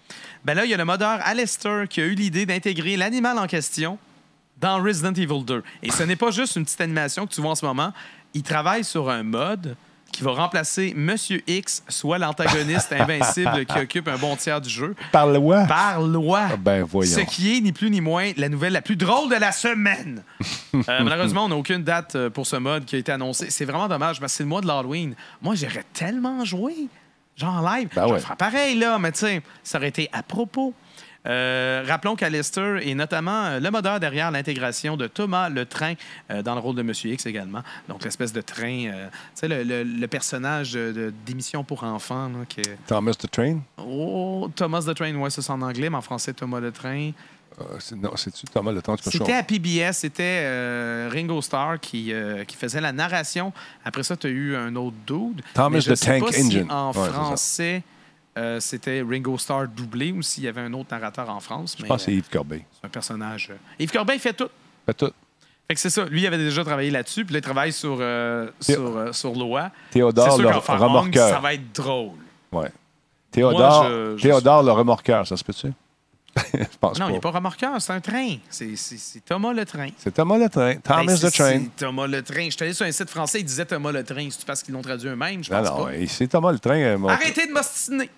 Ben là, il y a le modeur Alistair qui a eu l'idée d'intégrer l'animal en question dans Resident Evil 2. Et ce n'est pas juste une petite animation que tu vois en ce moment. Il travaille sur un mode qui va remplacer Monsieur X, soit l'antagoniste [laughs] invincible qui occupe un bon tiers du jeu, Par l'oie? par loi. Ah ben, voyons. Ce qui est ni plus ni moins la nouvelle la plus drôle de la semaine. [laughs] Euh, malheureusement, on n'a aucune date euh, pour ce mode qui a été annoncé. C'est vraiment dommage parce que c'est le mois de l'Halloween. Moi, j'aurais tellement joué. Genre en live. Ben je ouais. ferais pareil, là, mais tu sais, ça aurait été à propos. Euh, rappelons qu'Alistair est notamment euh, le modeur derrière l'intégration de Thomas le train euh, dans le rôle de Monsieur X également. Donc l'espèce de train, euh, tu sais, le, le- le personnage d'émission pour enfants. là, qui est- Thomas the Train? Oh, Thomas the Train, ouais, ça c'est en anglais, mais en français, Thomas le train. Non, c'est-tu Thomas le Train? C'était à PBS, c'était Ringo Starr qui, qui faisait la narration. Après ça, tu as eu un autre dude. Thomas the Tank si Engine. en Ouais, français, euh, c'était Ringo Starr doublé ou s'il y avait un autre narrateur en France. Je mais, pense que c'est euh, Yves Corbeil. c'est un personnage. euh, Yves Corbeil fait tout. Fait tout. Fait que c'est ça. Lui, il avait déjà travaillé là-dessus, puis là, il travaille sur, euh, sur, euh, sur Loa. Théodore le remorqueur. Ça va être drôle. Ouais. Théodore, je- je- Théodore le remorqueur, ça se peut-tu? [laughs] je pense Non, il pas. n'est pas remorqueur, c'est un train. C'est- C'est c'est Thomas le train. C'est Thomas le Train. Thomas Ben, the c'est- Train. c'est Thomas le train. Je suis allé sur un site français, il disait Thomas le train. C'est parce qu'ils l'ont traduit eux-mêmes, je Non, pense non, pas. et c'est Thomas le Train. mon- Arrêtez de m'ostiner.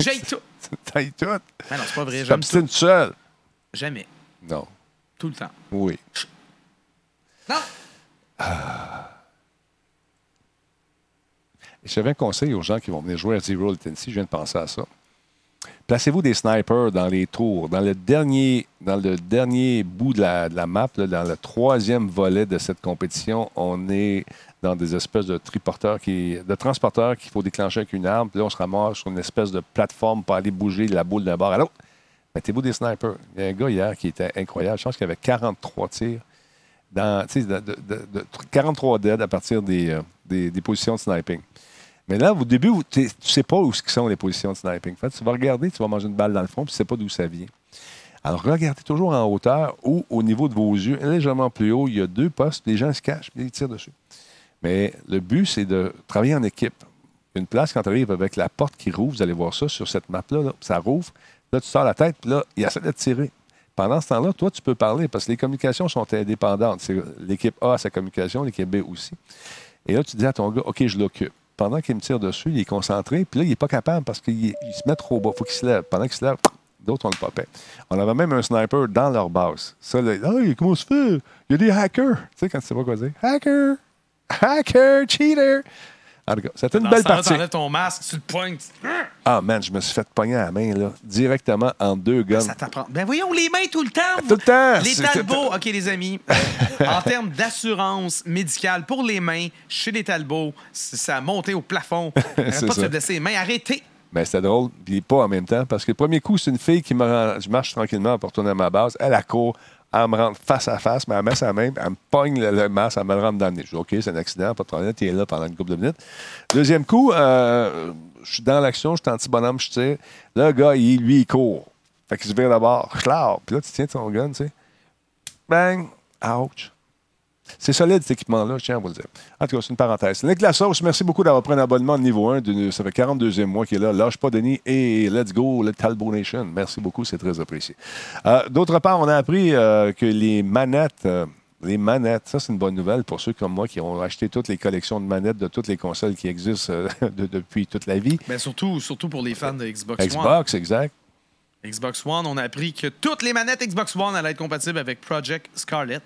J'ai tout. T'as tout. Ah non, c'est pas vrai. J'aime tout. t'obstines seul. Jamais. Non. Tout le temps. Oui. Non. J'avais un conseil aux gens qui vont venir jouer à Zero Latency. Je viens de penser à ça. Placez-vous des snipers dans les tours. Dans le dernier, dans le dernier bout de la, de la map, là, dans le troisième volet de cette compétition, on est dans des espèces de triporteurs, de transporteurs qu'il faut déclencher avec une arme. Puis là, on se ramasse sur une espèce de plateforme pour aller bouger la boule d'un bord à. Mettez-vous des snipers. Il y a un gars hier qui était incroyable. Je pense qu'il avait 43 tirs. Dans, tu sais, de, de- de- de- 43 dead à partir des, euh, des, des positions de sniping. Mais là, au début, tu ne sais pas où sont les positions de sniping. En fait, tu vas regarder, tu vas manger une balle dans le fond, puis tu ne sais pas d'où ça vient. Alors, regardez toujours en hauteur ou au niveau de vos yeux, légèrement plus haut, il y a deux postes, les gens se cachent, puis ils tirent dessus. Mais le but, c'est de travailler en équipe. Une place, quand tu arrives avec la porte qui rouvre, vous allez voir ça sur cette map-là, là, ça rouvre. Là, tu sors la tête, puis là, il essaie de tirer. Pendant ce temps-là, toi, tu peux parler parce que les communications sont indépendantes. L'équipe A a sa communication, l'équipe B aussi. Et là, tu dis à ton gars, OK, je l'occupe. Pendant qu'il me tire dessus, il est concentré, puis là, il n'est pas capable parce qu'il il se met trop bas. Il faut qu'il se lève. Pendant qu'il se lève, d'autres, on le popait. On avait même un sniper dans leur base. Ça, là, hey, comment se fait? Il y a des hackers. Tu sais, quand tu sais pas quoi dire. Hacker! Hacker! Cheater! En tout cas, c'était une Dans belle ce temps-là, partie. t'enlèves ton masque, tu le poignes. tu- Ah, man, je me suis fait pogner à la main, là, directement en deux guns. Ça t'apprend. Ben voyons, les mains tout le temps. Tout le temps! Les C'est- Talbots, OK, les amis, euh, en termes d'assurance médicale pour les mains, chez les Talbots, ça a monté au plafond. [laughs] Arrête C'est pas de se ça. blesser les mains. Arrêtez! Mais c'était drôle, puis pas en même temps, parce que le premier coup, c'est une fille qui me rend. Je marche tranquillement pour retourner à ma base. Elle, elle court, elle me rentre face à face, mais elle met sa main, elle me pogne le, masque, elle me le rentre dans le. Je dis, OK, c'est un accident, pas de problème, tu es là pendant une couple de minutes. Deuxième coup, euh, je suis dans l'action, je suis en petit bonhomme, je tire. Le gars, il, lui, il court. Fait qu'il se vire d'abord, clair. Puis là, tu tiens ton gun, tu sais. Bang! Ouch! C'est solide, cet équipement-là, je tiens à vous le dire. En tout cas, c'est une parenthèse. Nick Lasauce, merci beaucoup d'avoir pris un abonnement de niveau 1. de- ça fait 42e mois qu'il est là. Lâche pas, Denis. Et let's go, le Talbot Nation. Merci beaucoup, c'est très apprécié. Euh, D'autre part, on a appris euh, que les manettes. euh, les manettes, ça c'est une bonne nouvelle pour ceux comme moi qui ont acheté toutes les collections de manettes de toutes les consoles qui existent [laughs] de- depuis toute la vie. Ben surtout, surtout pour les fans de Xbox One. Xbox, exact. Xbox One, on a appris que toutes les manettes Xbox One allaient être compatibles avec Project Scarlet.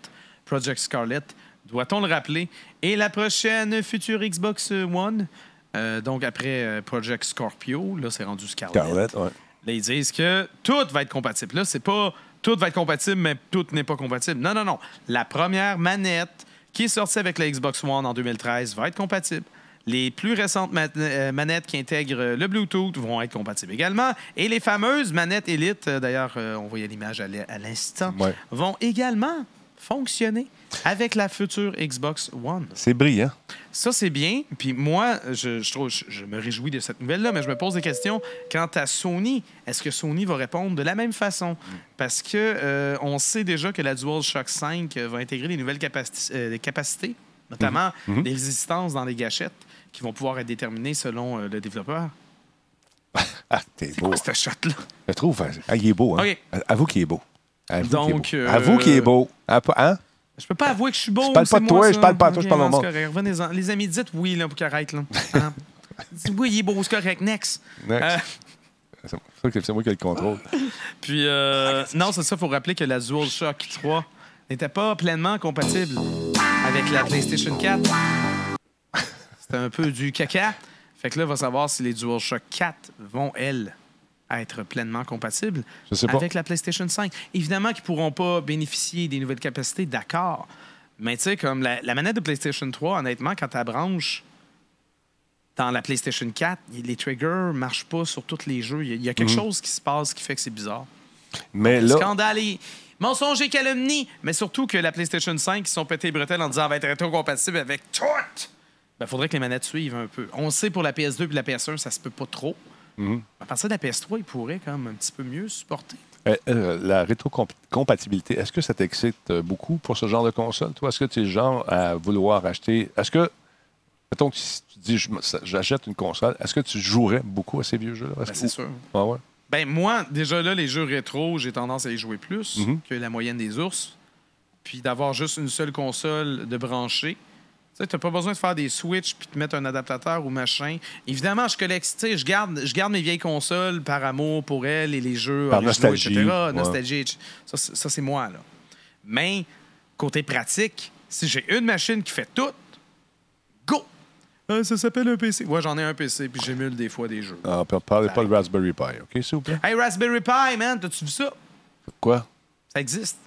Project Scarlet, doit-on le rappeler, est la prochaine future Xbox One. Euh, donc après euh, Project Scorpio, là c'est rendu Scarlet. Scarlett, ouais. Là, ils disent que tout va être compatible. Là, c'est pas tout va être compatible, mais tout n'est pas compatible. Non, non, non. La première manette qui est sortie avec la Xbox One en 2013 va être compatible. Les plus récentes euh, manettes qui intègrent le Bluetooth vont être compatibles également. Et les fameuses manettes Elite, d'ailleurs, on voyait l'image à l'in- à l'instant, Ouais. vont également fonctionner avec la future Xbox One. C'est brillant. Ça, c'est bien. Puis moi, je, je trouve, je, je me réjouis de cette nouvelle-là, mais je me pose des questions quant à Sony. Est-ce que Sony va répondre de la même façon? Parce que euh, on sait déjà que la DualShock 5 va intégrer des nouvelles capaci- euh, des capacités, notamment Mhm. des résistances dans les gâchettes qui vont pouvoir être déterminées selon euh, le développeur. [laughs] Ah, t'es beau. Quoi, ce shot-là? Je trouve. Ah, il est beau, hein? OK. Avoue qu'il est beau. Avoue Donc, beau. euh, Avoue qu'il est beau. Ah, pas- Hein? Je peux pas avouer que je suis beau. Je parle pas de moi, toi, ça. je parle pas de toi, je Ok, parle au monde. Revenez-en. Les amis, dites oui là, pour qu'il arrête. Là. [laughs] Hein? Oui, il est beau, c'est correct. Next. Next. Euh, c'est moi qui ai le contrôle. [laughs] Puis, euh, non, c'est ça, il faut rappeler que la DualShock 3 n'était pas pleinement compatible avec la PlayStation 4. [laughs] C'était un peu du caca. Fait que là, on va savoir si les DualShock 4 vont, elles, être pleinement compatibles avec la PlayStation 5. Évidemment qu'ils ne pourront pas bénéficier des nouvelles capacités, d'accord. Mais tu sais, comme la, la manette de PlayStation 3, honnêtement, quand tu branches dans la PlayStation 4, les triggers marchent pas sur tous les jeux. Il y a- il y, a quelque Mhm. chose qui se passe qui fait que c'est bizarre. Mais là, Scandale et mensonge et calomnie. Mais surtout que la PlayStation 5, ils sont pétés les bretelles en disant elle va être rétro-compatible avec tout. Il faudrait que les manettes suivent un peu. On sait pour la PS2 et la PS1, ça se peut pas trop. Mhm. À partir de la PS3, ils pourraient quand même un petit peu mieux supporter. euh, euh, la rétrocompatibilité, est-ce que ça t'excite euh, beaucoup pour ce genre de console? Toi, est-ce que tu es le genre à vouloir acheter. Est-ce que. Mettons que si tu dis j'achète une console, est-ce que tu jouerais beaucoup à ces vieux jeux-là? Ben, que- c'est sûr. Ah ouais? Ben moi, déjà là, les jeux rétro, j'ai tendance à les jouer plus Mhm. que la moyenne des ours. Puis d'avoir juste une seule console de brancher. Tu t'as pas besoin de faire des switches puis de mettre un adaptateur ou machin. Évidemment, je collecte, je garde, je garde mes vieilles consoles par amour pour elles et les jeux Par originaux, nostalgie, etc. ouais. Nostalgie. Ça, c'est- ça, c'est moi, là. Mais, côté pratique, si j'ai une machine qui fait tout, go! Euh, ça s'appelle un PC. Ouais, j'en ai un PC, puis j'émule des fois des jeux. Ah, parlez pas de Raspberry Pi, OK, s'il vous plaît? Hey, Raspberry Pi, man, t'as-tu vu ça? Quoi? Ça existe.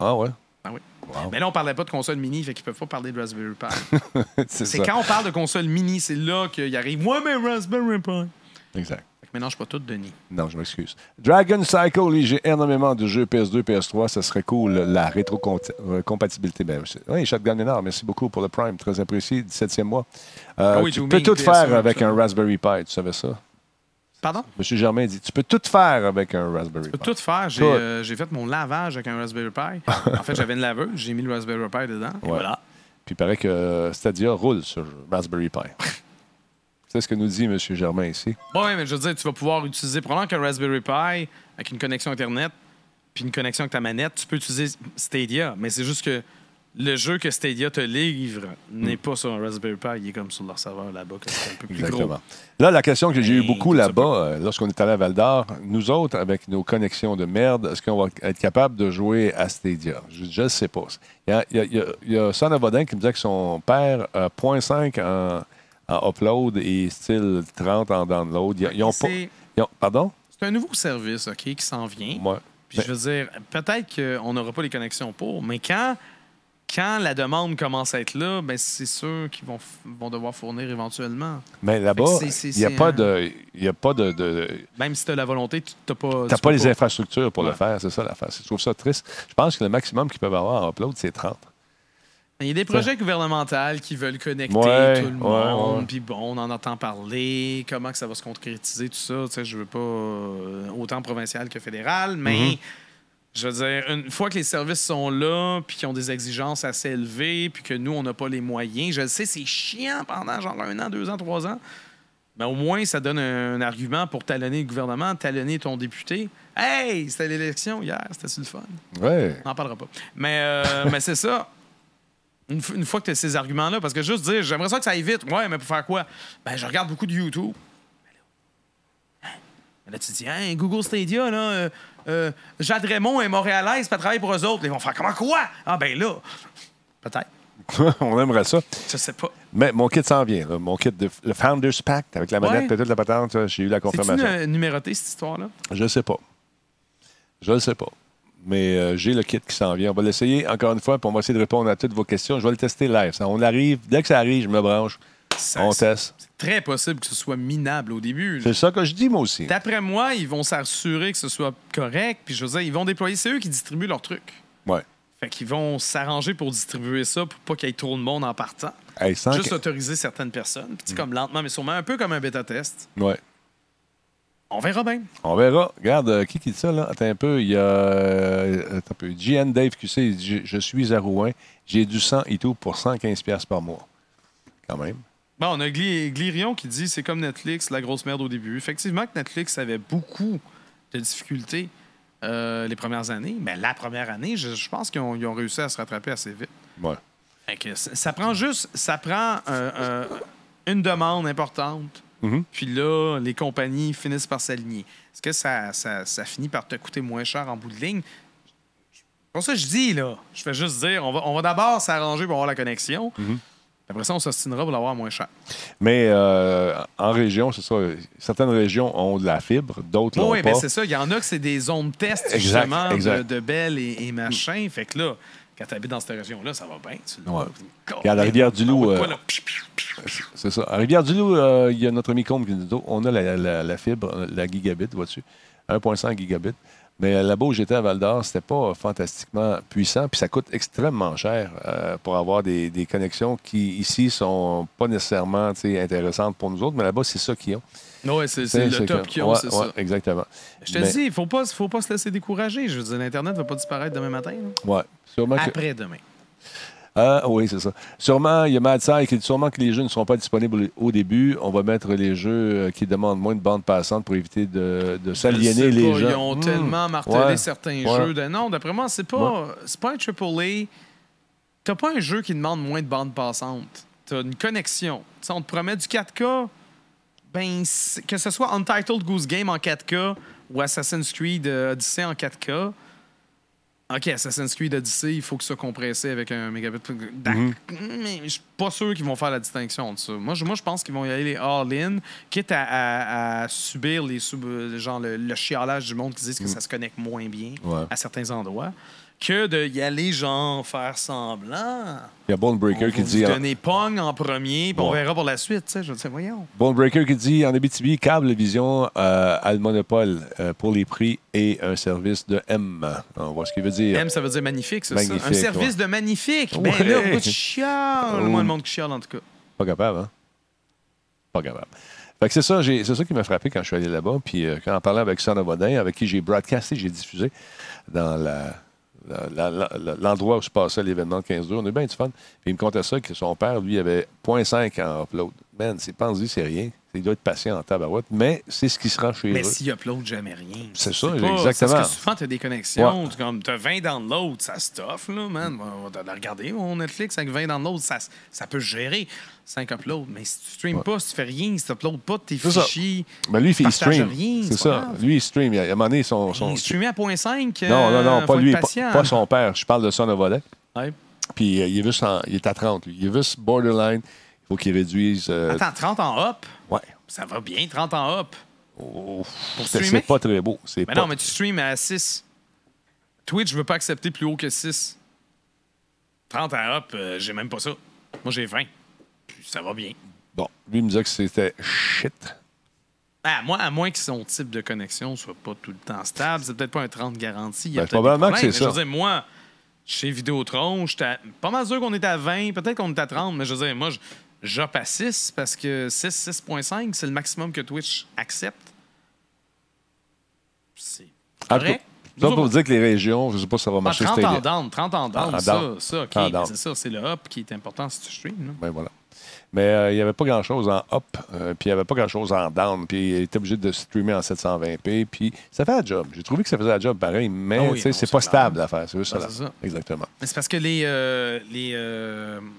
Ah ouais? Ah oui. Wow. Mais là, on parlait pas de console mini, fait qu'ils peuvent pas parler de Raspberry Pi. [laughs] c'est quand on parle de console mini, c'est là qu'il arrive. Ouais, mais Raspberry Pi. Exact. Fait Je mélange pas tout, Denis. Non, je m'excuse. Dragon Cycle, j'ai énormément de jeux PS2, PS3. Ça serait cool, la rétrocompatibilité. Ben, oui, Shotgun Ménard, merci beaucoup pour le Prime. Très apprécié, 17e mois. Euh, Ah oui, tu peux tout PS1, faire avec un Raspberry Pi, tu savais ça? Pardon? Monsieur Germain dit Tu peux tout faire avec un Raspberry Je peux Pi. tout faire. J'ai euh, j'ai fait mon lavage avec un Raspberry Pi. en fait, j'avais une laveuse, j'ai mis le Raspberry Pi dedans. et. Voilà. Puis il paraît que Stadia roule sur Raspberry Pi. [laughs] C'est ce que nous dit M. Germain ici. Oui, mais je veux dire, tu vas pouvoir utiliser probablement qu'un Raspberry Pi avec une connexion Internet puis une connexion avec ta manette. Tu peux utiliser Stadia, mais c'est juste que le jeu que Stadia te livre n'est pas sur un Raspberry Pi. Il est comme sur leur serveur là-bas, que c'est un peu plus gros. Exactement. Là, la question que j'ai eu beaucoup là-bas, euh, lorsqu'on est allé à Val d'Or, nous autres, avec nos connexions de merde, est-ce qu'on va être capable de jouer à Stadia? Je ne sais pas. Il y a, il y a- il y a- il y a Son of Odin qui me disait que son père a 0.5 en, en upload et style 30 en download. Ils, ils ont pas. C'est ils ont- pardon? c'est un nouveau service OK, qui s'en vient. Ouais. Puis je veux dire, peut-être qu'on n'aura pas les connexions pour, mais quand, quand la demande commence à être là, ben c'est sûr qu'ils vont, vont devoir fournir éventuellement. Mais là-bas, il n'y a, pas de- y a pas de. de- Même si tu as la volonté, tu n'as pas. T'as tu pas peux les infrastructures pour le faire, c'est ça l'affaire. Je trouve ça triste. Je pense que le maximum qu'ils peuvent avoir en upload, c'est 30. Il y a des projets gouvernementaux qui veulent connecter Ouais, tout le monde. Puis bon, on en entend parler. Comment que ça va se concrétiser, tout ça. Tu sais, je veux pas euh, autant provincial que fédéral, mais Mhm. Je veux dire, une fois que les services sont là, puis qu'ils ont des exigences assez élevées, puis que nous, on n'a pas les moyens, je le sais, c'est chiant pendant genre un an, deux ans, trois ans. Mais au moins, ça donne un, un argument pour talonner le gouvernement, talonner ton député. Hey, c'était l'élection hier, c'était sur le fun. Ouais. On n'en parlera pas. Mais, euh, [laughs] mais c'est ça. Une, fois que tu as ces arguments-là, parce que juste dire, j'aimerais ça que ça aille vite. Ouais, mais pour faire quoi? Ben, je regarde beaucoup de YouTube. Là, hein? Là, tu te dis, hein, Google Stadia, là, euh, euh, Jade Raymond est montréalaise, pas travailler pour eux autres. Ils vont faire comment quoi? Ah, ben là, peut-être. [laughs] On aimerait ça. Je sais pas. Mais mon kit s'en vient. là. Mon kit de le Founders Pack avec la manette Ouais. et toute la patente, ça, j'ai eu la confirmation. nu- numéroté, cette histoire-là? Je ne sais pas. Je ne sais pas. Mais euh, j'ai le kit qui s'en vient. On va l'essayer encore une fois, on va essayer de répondre à toutes vos questions. Je vais le tester live. Ça, on arrive. Dès que ça arrive, je me branche. Ça- on c'est teste. très possible que ce soit minable au début. C'est ça que je dis, moi aussi. D'après moi, ils vont s'assurer que ce soit correct. Puis je veux dire, ils vont déployer. C'est eux qui distribuent leurs trucs. Ouais. Fait qu'ils vont s'arranger pour distribuer ça pour pas qu'il y ait trop de monde en partant. Hey, sans Juste que- autoriser certaines personnes. Puis tu sais, comme lentement, mais sûrement un peu comme un bêta-test. Ouais. On verra bien. On verra. Regarde, euh, qui qui dit ça, là? Attends un peu. Il y a. euh, attends un peu. GN Dave QC, il dit, je, je suis à Rouen. J'ai du sang et tout pour 115$ piastres par mois. Quand même. Bon, on a Gli- Glirion qui dit c'est comme Netflix, la grosse merde au début. Effectivement que Netflix avait beaucoup de difficultés euh, les premières années. Mais la première année, je, je pense qu'ils ont, réussi à se rattraper assez vite. Ouais. Fait que ça, ça prend juste, ça prend un- un- une demande importante. Mhm. Puis là, les compagnies finissent par s'aligner. Est-ce que ça, ça, ça finit par te coûter moins cher en bout de ligne? C'est pour ça que je dis, là. Je fais juste dire, on va, on va d'abord s'arranger pour avoir la connexion. Mhm. Après ça, on s'ostinera pour l'avoir moins cher. Mais euh, en région, c'est ça. Certaines régions ont de la fibre, d'autres l'ont Oui, pas. ben c'est ça. Il y en a que c'est des zones test, Exact, justement, exact. De, de Bell et, et machin. Fait que là, quand tu habites dans cette région-là, ça va bien. Tu Ouais. vois. Regarde, la Rivière-du-Loup, euh. C'est ça. À Rivière-du-Loup, euh, il y a notre ami Combe qui nous dit oh, on a la, la- la fibre, la gigabit, vois-tu? 1,5 gigabit. Mais là-bas où j'étais à Val d'Or, c'était pas fantastiquement puissant, puis ça coûte extrêmement cher euh, pour avoir des, des connexions qui, ici, sont pas nécessairement intéressantes pour nous autres, mais là-bas, c'est ça qu'ils ont. Ouais, c'est le top qu'ils ont, ouais, c'est ouais, ça. Exactement. Je te Mais- dis, il faut pas, faut pas se laisser décourager. Je veux dire, l'Internet ne va pas disparaître demain matin. Ouais. Sûrement que- Ah, oui, c'est ça. Sûrement, il y a Mad qui dit sûrement que les jeux ne seront pas disponibles au début. On va mettre les jeux euh, qui demandent moins de bande passante pour éviter de, s'aliéner les gens. Ils ont Hmm. tellement martelé Ouais. certains Ouais. jeux. De... Non, d'après moi, c'est pas, c'est pas un AAA. T'as pas un jeu qui demande moins de bande passante. T'as une connexion. On te promet du 4K. Ben, que ce soit Untitled Goose Game en 4K ou Assassin's Creed euh, Odyssey en 4K. OK, Assassin's Creed Odyssey, il faut que ça compressé avec un mégabit. D'ac- Mhm. Mais je suis pas sûr qu'ils vont faire la distinction de ça. Moi, je, moi, je pense qu'ils vont y aller les all-in, quitte à, à- à subir les sub, euh, genre le, le chialage du monde qui disent que ça se connecte moins bien Ouais. à certains endroits. Que de y aller, genre, faire semblant. Il y a Bone Breaker On qui dit. vous donner Pong en premier, puis on verra pour la suite, tu sais. Je sais, voyons. Bone Breaker qui dit en Abitibi, câble vision euh, à le monopole euh, pour les prix et un service de M. On voit ce qu'il veut dire. M, ça veut dire magnifique, c'est ça? Un service ouais. de magnifique. Ouais. Ben là, chiales? Oh. Moi, le monde qui chiale, en tout cas. Pas capable, hein? Pas capable. Fait que c'est ça, c'est ça qui m'a frappé quand je suis allé là-bas. Puis euh, quand en parlant avec Son of Odin, avec qui j'ai broadcasté, j'ai diffusé dans la- l'endroit où se passait l'événement de 15 jours, on a bien du fun. Puis il me contait ça que son père, lui, avait 0.5 en upload. Man, c'est pense c'est rien. Il doit être patient en tabarouette, mais c'est ce qui se rend chez Mais eux. s'il upload jamais rien. C'est ça, pas- exactement. Parce que souvent, tu as des connexions. Ouais. tu comme, as 20 downloads, ça stuff, là, man. On va regarder mon Netflix avec 20 downloads, ça, ça peut se gérer. 5 uploads. Mais si tu streames pas, si tu fais rien, si tu uploads pas tes C'est ça. fichiers. Mais lui, il fait- il stream. C'est ça. pas grave. Lui, il stream. Il a, à un moment donné, son. son- Il streamait à 0.5. Non, non, non, euh, pas faut lui, pas, pas son père. Je parle de son volet. Ouais. Puis euh, il, est juste en- il est à 30, lui. Il est juste borderline. Faut qu'il réduise. euh, Attends, 30 en up, ouais. ça va bien, 30 en up. Oh, Pour c'est streamer? c'est pas très beau. C'est Mais pas... non, mais tu streams à 6. Twitch, je veux pas accepter plus haut que 6. 30 en up, euh, j'ai même pas ça. Moi, j'ai 20. Puis ça va bien. Bon, lui, il me disait que c'était shit. À moins, à moins que son type de connexion soit pas tout le temps stable, c'est peut-être pas un 30 garanti. Il y a Ben, peut-être probablement des que c'est Mais Je ça. veux dire, moi, chez Vidéotron, j'étais à- pas mal sûr qu'on était à 20, peut-être qu'on était à 30, mais je veux dire, moi, je j'oppe à 6 parce que 6, 6.5, c'est le maximum que Twitch accepte. C'est correct. ça pour vous dire que les régions, je sais pas si ça va Ah, marcher 30 cette en idée. down, 30 en down, En ça, ça, OK, down. c'est ça, c'est le up qui est important si tu streams. là. Ben voilà. Mais euh, il n'y avait pas grand-chose en up, euh, puis il n'y avait pas grand-chose en down, puis il était obligé de streamer en 720p, puis ça fait la job. J'ai trouvé que ça faisait la job pareil, mais Ah oui, c'est pas stable l'affaire, c'est juste Ben, ça. Exactement. Mais c'est parce que les, euh, les,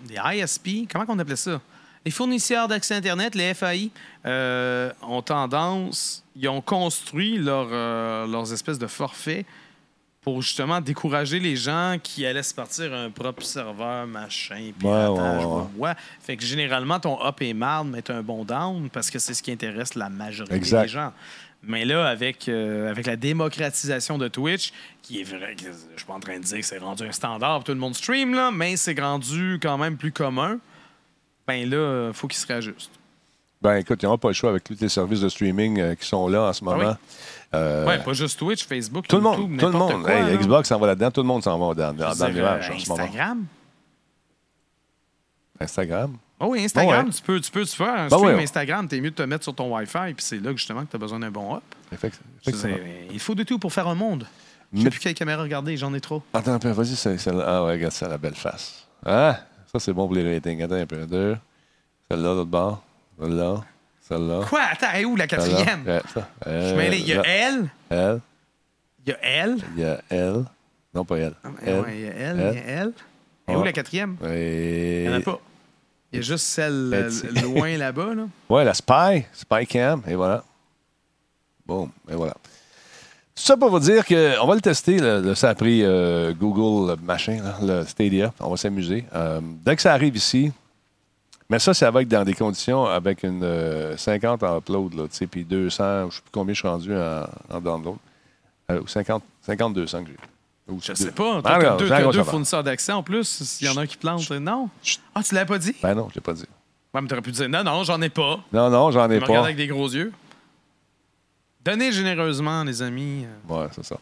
les ISP, comment on appelait ça? Les fournisseurs d'accès Internet, les FAI, ont tendance, ils ont construit leur, leurs espèces de forfaits pour justement décourager les gens qui allaient se partir un propre serveur, machin, Ouais, ouais, piratage, ouais, ouais. ouais. Fait que généralement, ton up et marde, mais t'as un bon down parce que c'est ce qui intéresse la majorité Exact. des gens. Mais là, avec, euh, avec la démocratisation de Twitch, qui est vrai que je suis pas en train de dire que c'est rendu un standard pour tout le monde stream, là, mais c'est rendu quand même plus commun, ben là, il faut qu'il se réajuste. Ben écoute, ils n'ont pas le choix avec tous les services de streaming euh, qui sont là en ce moment. Euh, ouais, pas juste Twitch, Facebook, tout le monde, tout le monde. quoi, Hey. Xbox s'en va là-dedans, tout le monde s'en va dans, dans, dans nuage euh, en ce moment. Instagram? Instagram? Oh oui, Instagram, Ouais. tu, peux, tu peux tu faire un Ben stream ouais. Instagram, t'es mieux de te mettre sur ton Wi-Fi, puis c'est là justement que tu as besoin d'un bon up. Effectivement. il faut de tout pour faire un monde. Je sais Mais- plus quelle caméra regarder, j'en ai trop. Attends un peu, vas-y, c'est celle-là. Ah ouais, regarde ça, la belle face. Ah, ça c'est bon pour les ratings. Attends un peu. Deux. Celle-là, l'autre bord. Celle-là. Celle-là. Quoi? Attends, elle est où la quatrième? Ça. Je suis mêlé. Il y a elle, Elle. il y a elle? Il y a elle. Non, pas elle. Ah, Elle. ouais, il y a elle, il y a elle. Et où Ouais. la quatrième? Et... Il n'y en a pas. Il y a juste celle euh, loin là-bas. Là. [laughs] Ouais, la Spy. Spy Cam. Et voilà. Boum. Et voilà. Tout ça pour vous dire qu'on va le tester. Là, ça a pris euh, Google, le machin, là, le Stadia. On va s'amuser. Euh, dès que ça arrive ici, mais ça, c'est avec dans des conditions avec une euh, 50 en upload, là, tu sais, puis 200, je ne sais plus combien je suis rendu en, en download. Euh, ou 50, 50, 200 que j'ai. Ou Je sais pas. Ah, T'as regarde, deux, deux fournisseurs d'accès en plus. S'il y en a un qui plante, non? Chut. Ah, tu l'avais pas dit? Ben non, je l'ai pas dit. Ouais, mais t'aurais pu dire non, non, j'en ai pas. Non, non, j'en ai pas. avec des gros yeux. Donnez généreusement, les amis. Ouais, c'est ça.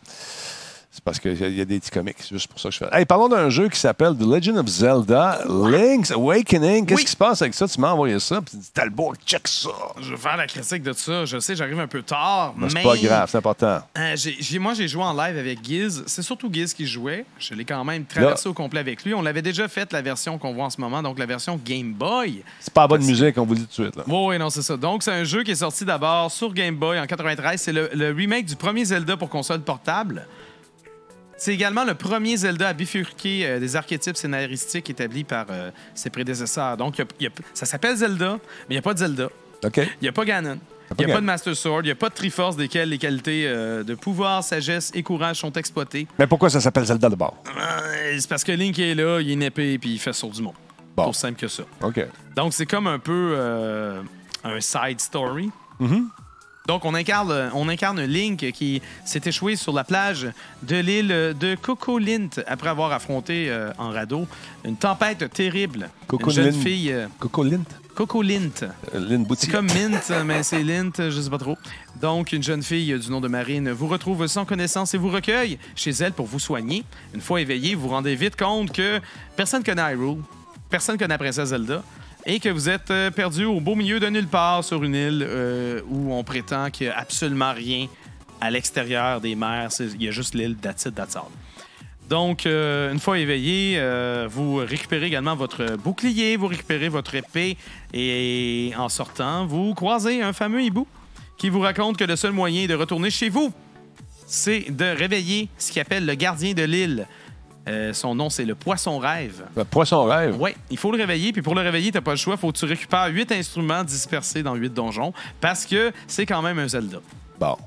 C'est parce qu'il y, a- des petits comics. C'est juste pour ça que je fais. Hey, parlons d'un jeu qui s'appelle The Legend of Zelda Link's Awakening. Qu'est-ce Oui. qui se passe avec ça? Tu m'as envoyé ça, puis tu dis Talbot, check ça. Je vais faire la critique de ça. Je sais, j'arrive un peu tard, Mais mais... c'est pas grave, c'est important. Euh, moi, j'ai joué en live avec Giz. C'est surtout Giz qui jouait. Je l'ai quand même traversé au complet avec lui. On l'avait déjà fait, la version qu'on voit en ce moment, donc la version Game Boy. C'est pas la bonne musique, on vous le dit tout de suite. Là. Oui, oui, non, c'est ça. Donc, c'est un jeu qui est sorti d'abord sur Game Boy en 93. C'est le, le remake du premier Zelda pour console portable. C'est également le premier Zelda à bifurquer euh, des archétypes scénaristiques établis par euh, ses prédécesseurs. Donc, il y a- il y a- ça s'appelle Zelda, mais il n'y a pas de Zelda. OK. Il n'y a pas Ganon. Il n'y a pas de Master Sword. Il n'y a pas de Triforce desquelles les qualités euh, de pouvoir, sagesse et courage sont exploitées. Mais pourquoi ça s'appelle Zelda de bord? Euh, c'est parce que Link est là, il est une épée puis il fait sur du monde. Bon. Aussi simple que ça. OK. Donc, c'est comme un peu euh, un side story. Mhm. Donc, on incarne, on incarne Link qui s'est échoué sur la plage de l'île de Coco Lint après avoir affronté euh, en radeau une tempête terrible. Coco une jeune Lint. fille. euh, Coco Lint? Coco Lint. Euh, Lynn C'est comme Mint, mais c'est Lint, je sais pas trop. Donc, une jeune fille du nom de Marine vous retrouve sans connaissance et vous recueille chez elle pour vous soigner. Une fois éveillé, vous vous rendez vite compte que personne connaît Hyrule, personne connaît la princesse Zelda, et que vous êtes euh, perdu au beau milieu de nulle part sur une île euh, où on prétend qu'il n'y a absolument rien à l'extérieur des mers. Il y a juste l'île d'Atit d'Atsal. Donc, euh, une fois éveillé, vous récupérez également votre bouclier, vous récupérez votre épée et en sortant, vous croisez un fameux hibou qui vous raconte que le seul moyen de retourner chez vous, c'est de réveiller ce qu'il appelle le gardien de l'île. Euh, son nom, c'est le poisson rêve. Le Poisson rêve? Ouais, il faut le réveiller. Puis pour le réveiller, t'as pas le choix. Faut que tu récupères huit instruments dispersés dans huit donjons parce que c'est quand même un Zelda. Bon.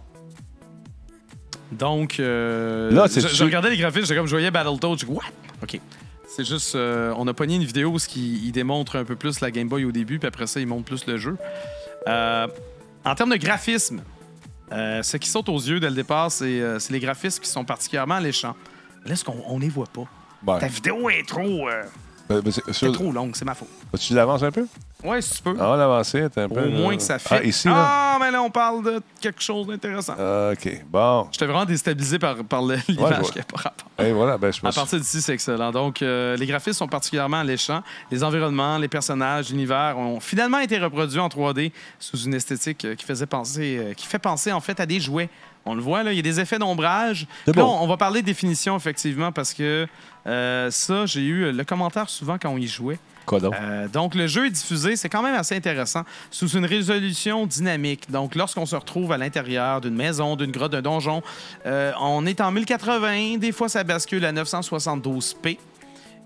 Donc, euh, Là, je, regardais les graphismes, j'étais comme je voyais Battletoads, je dis what? OK. C'est juste, euh, on a pogné une vidéo où il, il démontre un peu plus la Game Boy au début, puis après ça, il montre plus le jeu. Euh, en termes de graphisme, ce qui saute aux yeux dès le départ, c'est c'est les graphismes qui sont particulièrement alléchants. Là, est-ce qu'on on les voit pas? Ouais. Ta vidéo est trop, euh, Ben, ben, c'est- sur- trop longue, c'est ma faute. Tu l'avances un peu? Ouais, si tu peux. Ah, on l'avancer, t'es un peu. Au moins que ça fait. Ah, ici, là? Ah, mais là, on parle de quelque chose d'intéressant. Ah, OK. Bon. J'étais vraiment déstabilisé par, par le- l'image vois. qui n'a pas rapport. Et voilà, ben, je À partir d'ici, c'est excellent. Donc, euh, les graphismes sont particulièrement alléchants. Les environnements, les personnages, l'univers ont finalement été reproduits en 3D sous une esthétique euh, qui faisait penser, euh, qui fait penser en fait à des jouets. On le voit là, il y a des effets d'ombrage. Puis là, on, on va parler de définition effectivement parce que euh, ça, j'ai eu le commentaire souvent quand on y jouait. Quoi donc? Euh, donc, le jeu est diffusé, c'est quand même assez intéressant, sous une résolution dynamique. Donc, lorsqu'on se retrouve à l'intérieur d'une maison, d'une grotte, d'un donjon, euh, on est en 1080, des fois ça bascule à 972p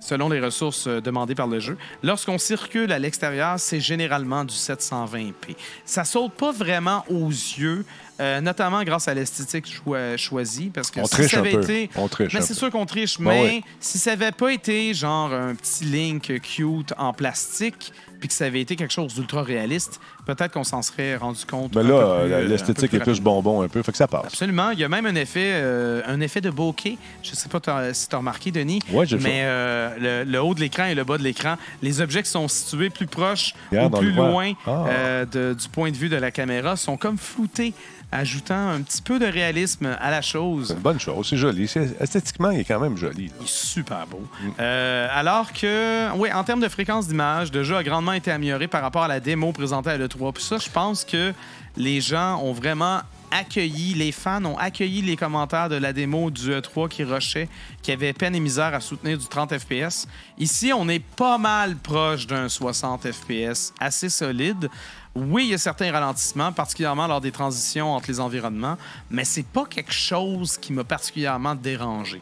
selon les ressources demandées par le jeu. Lorsqu'on circule à l'extérieur, c'est généralement du 720p. Ça saute pas vraiment aux yeux, euh, notamment grâce à l'esthétique choi- choisie, parce que On si triche ça un avait peu. été... On triche Mais un c'est sûr qu'on triche, Ben mais si ça avait pas été genre un petit Link cute en plastique, puis que ça avait été quelque chose d'ultra réaliste, peut-être qu'on s'en serait rendu compte. Mais un là, euh, l'esthétique est plus bonbon un peu, fait que ça passe. Absolument. Il y a même un effet, euh, un effet de bokeh. Je sais pas si tu as remarqué, Denis. Ouais, Mais euh, le, le haut de l'écran et le bas de l'écran, les objets qui sont situés plus proches Regarde, ou plus loin Ah. euh, de- du point de vue de la caméra sont comme floutés, ajoutant un petit peu de réalisme à la chose. C'est une bonne chose, c'est joli. Esthétiquement, il est quand même joli. là. Il est super beau. Mm. Euh, alors que, oui, en termes de fréquence d'image, le jeu a grandement été amélioré par rapport à la démo présentée à l'E3. Puis ça, je pense que les gens ont vraiment accueilli, les fans ont accueilli les commentaires de la démo du E3 qui rushait, qui avait peine et misère à soutenir du 30 FPS. Ici, on est pas mal proche d'un 60 FPS assez solide. Oui, il y a certains ralentissements, particulièrement lors des transitions entre les environnements, mais c'est pas quelque chose qui m'a particulièrement dérangé.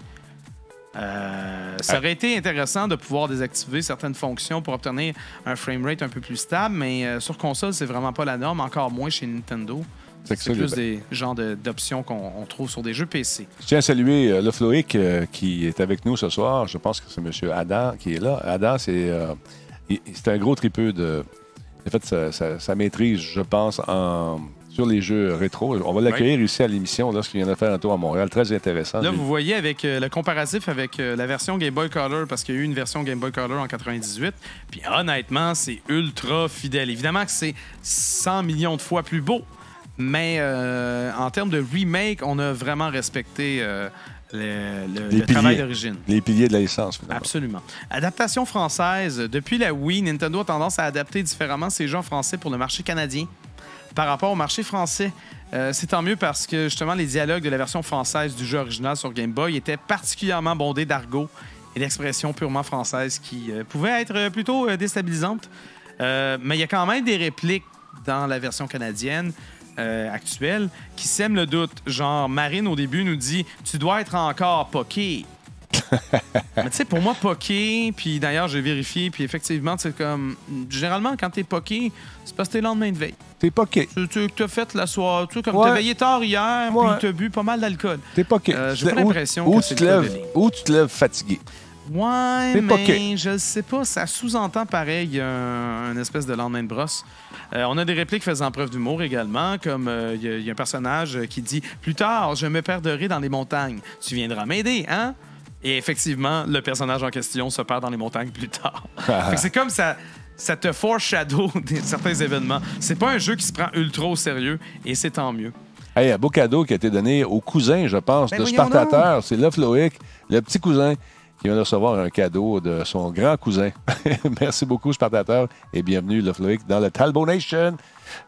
Euh, ça aurait été intéressant de pouvoir désactiver certaines fonctions pour obtenir un framerate un peu plus stable, mais euh, sur console, c'est vraiment pas la norme, encore moins chez Nintendo. C'est ça, plus des genres de- d'options qu'on on trouve sur des jeux PC. Je tiens à saluer euh, le Floïc qui est avec nous ce soir. Je pense que c'est M. Adam qui est là. Adam, c'est un gros tripeux de. A fait sa maîtrise, je pense, en, sur les jeux rétro. On va l'accueillir ici à l'émission lorsqu'il vient de faire un tour à Montréal. Très intéressant. Là, vous voyez avec euh, le comparatif avec euh, la version Game Boy Color, parce qu'il y a eu une version Game Boy Color en 98. Puis honnêtement, c'est ultra fidèle. Évidemment que c'est 100 millions de fois plus beau, mais euh, en termes de remake, on a vraiment respecté le, le- Les le travail piliers. d'origine. Les piliers de la licence, finalement. Absolument. Adaptation française. Depuis la Wii, Nintendo a tendance à adapter différemment ses jeux en français pour le marché canadien par rapport au marché français. Euh, c'est tant mieux parce que justement les dialogues de la version française du jeu original sur Game Boy étaient particulièrement bondés d'argot et d'expressions purement françaises qui euh, pouvaient être plutôt euh, déstabilisantes. Euh, mais il y a quand même des répliques dans la version canadienne euh, actuelle qui sèment le doute. Genre, Marine, au début, nous dit « Tu dois être encore poké [laughs] ». Mais tu sais, pour moi, poké, puis d'ailleurs, j'ai vérifié, puis effectivement, c'est comme. Généralement, quand t'es poké, c'est parce que t'es le lendemain de veille. T'es poké. Tu, tu t'as fait la soirée, tu sais, comme Ouais. t'as veillé tard hier, Ouais. puis t'as bu pas mal d'alcole. T'es poké. Euh, j'ai pas l'impression ou que c'est te lèves-. Ou tu te lèves fatigué? Ouais, C'est pas mais que- je sais pas. Ça sous-entend pareil un, un espèce de lendemain de brosse. Euh, on a des répliques faisant preuve d'humour également, comme euh, il y a- il y, a un personnage qui dit Plus tard, je me perdrai dans les montagnes. Tu viendras m'aider, hein Et effectivement, le personnage en question se perd dans les montagnes plus tard. [laughs] C'est comme ça. Ça te foreshadow [laughs] des- certains événements. C'est pas un jeu qui se prend ultra au sérieux et c'est tant mieux. Hey, un beau cadeau qui a été donné au cousin, je pense, Ben de Spartateur. C'est Love Loïc, le petit cousin, qui vient de recevoir un cadeau de son grand cousin. [laughs] Merci beaucoup, Spartateur, et bienvenue, Love Loïc, dans le Talbot Nation.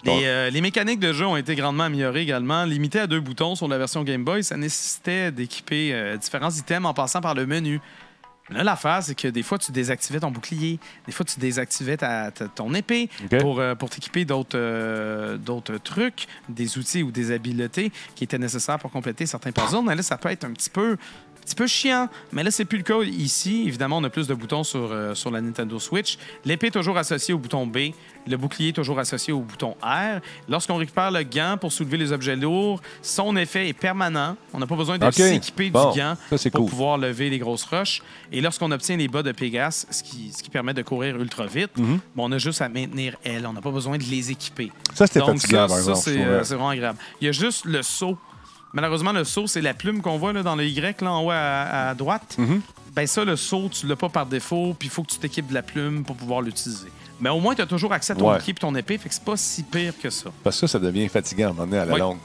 Les, euh, les mécaniques de jeu ont été grandement améliorées également. Limité à deux boutons sur la version Game Boy, ça nécessitait d'équiper euh, différents items en passant par le menu. Là, l'affaire, c'est que des fois, tu désactivais ton bouclier, des fois, tu désactivais ta- ta- ton épée pour, euh, pour t'équiper d'autres euh, d'autres trucs, des outils ou des habiletés qui étaient nécessaires pour compléter certains puzzles. Mais là, ça peut être un petit peu, petit peu chiant. Mais là, c'est plus le cas ici. Évidemment, on a plus de boutons sur, euh, sur la Nintendo Switch. L'épée est toujours associée au bouton B. Le bouclier est toujours associé au bouton R. Lorsqu'on récupère le gant pour soulever les objets lourds, son effet est permanent. On n'a pas besoin de OK. s'équiper Bon, du gant ça, pour cool. pouvoir lever les grosses roches. Et lorsqu'on obtient les bas de Pégase, ce qui, ce qui permet de courir ultra vite, Mhm. bon, on a juste à maintenir elle. On n'a pas besoin de les équiper. Ça, c'était fatigant, ça, par exemple, c'est euh, c'est vraiment agréable. Il y a juste le saut. Malheureusement, le saut, c'est la plume qu'on voit là, dans le Y, là, en haut à, à droite. Mhm. Ben ça, le saut, tu l'as pas par défaut, puis il faut que tu t'équipes de la plume pour pouvoir l'utiliser. Mais au moins, tu as toujours accès à ton Ouais. et ton épée, fait que c'est pas si pire que ça. Parce que ça, ça devient fatigant à un moment donné, à la Oui. longue.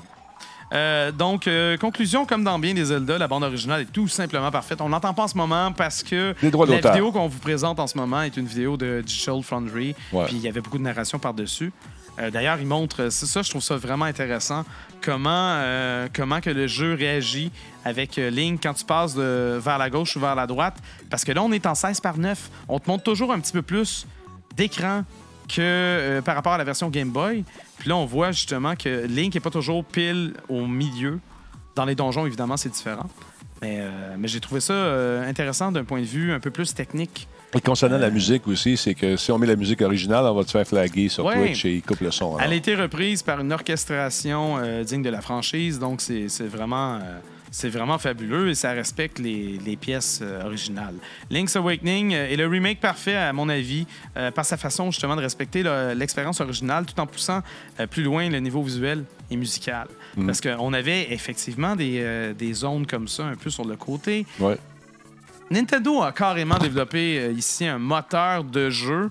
Euh, donc, euh, conclusion, comme dans bien des Zelda, la bande originale est tout simplement parfaite. On l'entend pas en ce moment parce que la vidéo qu'on vous présente en ce moment est une vidéo de Digital Foundry. Ouais. Puis il y avait beaucoup de narration par-dessus. Euh, D'ailleurs, il montre, c'est ça, je trouve ça vraiment intéressant, comment, euh, le jeu réagit avec euh, Link quand tu passes de, vers la gauche ou vers la droite. Parce que là, on est en 16 par 9. On te montre toujours un petit peu plus d'écran que euh, par rapport à la version Game Boy. Puis là, on voit justement que Link n'est pas toujours pile au milieu. Dans les donjons, évidemment, c'est différent. Mais, euh, j'ai trouvé ça euh, intéressant d'un point de vue un peu plus technique. Et concernant la musique aussi, c'est que si on met la musique originale, on va te faire flaguer sur Ouais. Twitch et il coupe le son. alors. Elle a été reprise par une orchestration euh, digne de la franchise, donc c'est vraiment, euh, c'est vraiment fabuleux et ça respecte les, les pièces euh, originales. Link's Awakening est le remake parfait, à mon avis, par sa façon justement de respecter le- l'expérience originale tout en poussant plus loin le niveau visuel et musical. Mhm. Parce qu'on avait effectivement des, des zones comme ça un peu sur le côté. Ouais. Nintendo a carrément développé euh, ici un moteur de jeu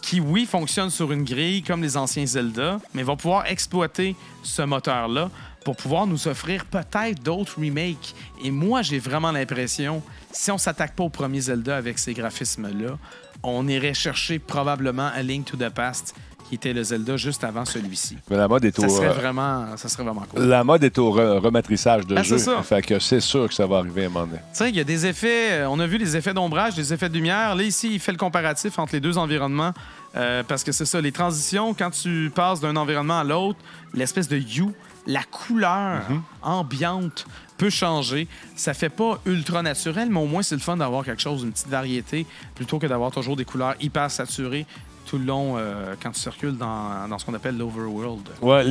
qui, oui, fonctionne sur une grille comme les anciens Zelda, mais va pouvoir exploiter ce moteur-là pour pouvoir nous offrir peut-être d'autres remakes. Et moi, j'ai vraiment l'impression, si on s'attaque pas au premier Zelda avec ces graphismes-là, on irait chercher probablement A Link to the Past, qui était le Zelda juste avant celui-ci. Mais la mode est Ça au, serait euh, vraiment, ça serait vraiment cool. la mode est au re- rematrissage de Ah, jeu. c'est ça. Fait que c'est sûr que ça va arriver à un moment donné. Tu sais, il y a des effets. euh, On a vu les effets d'ombrage, des effets de lumière. Là, ici, il fait le comparatif entre les deux environnements. euh, parce que c'est ça, les transitions, quand tu passes d'un environnement à l'autre, l'espèce de hue, la couleur ambiante peut changer. Ça fait pas ultra naturel, mais au moins, c'est le fun d'avoir quelque chose, une petite variété, plutôt que d'avoir toujours des couleurs hyper saturées tout le long euh, quand tu circules dans, dans ce qu'on appelle l'overworld. Ouais,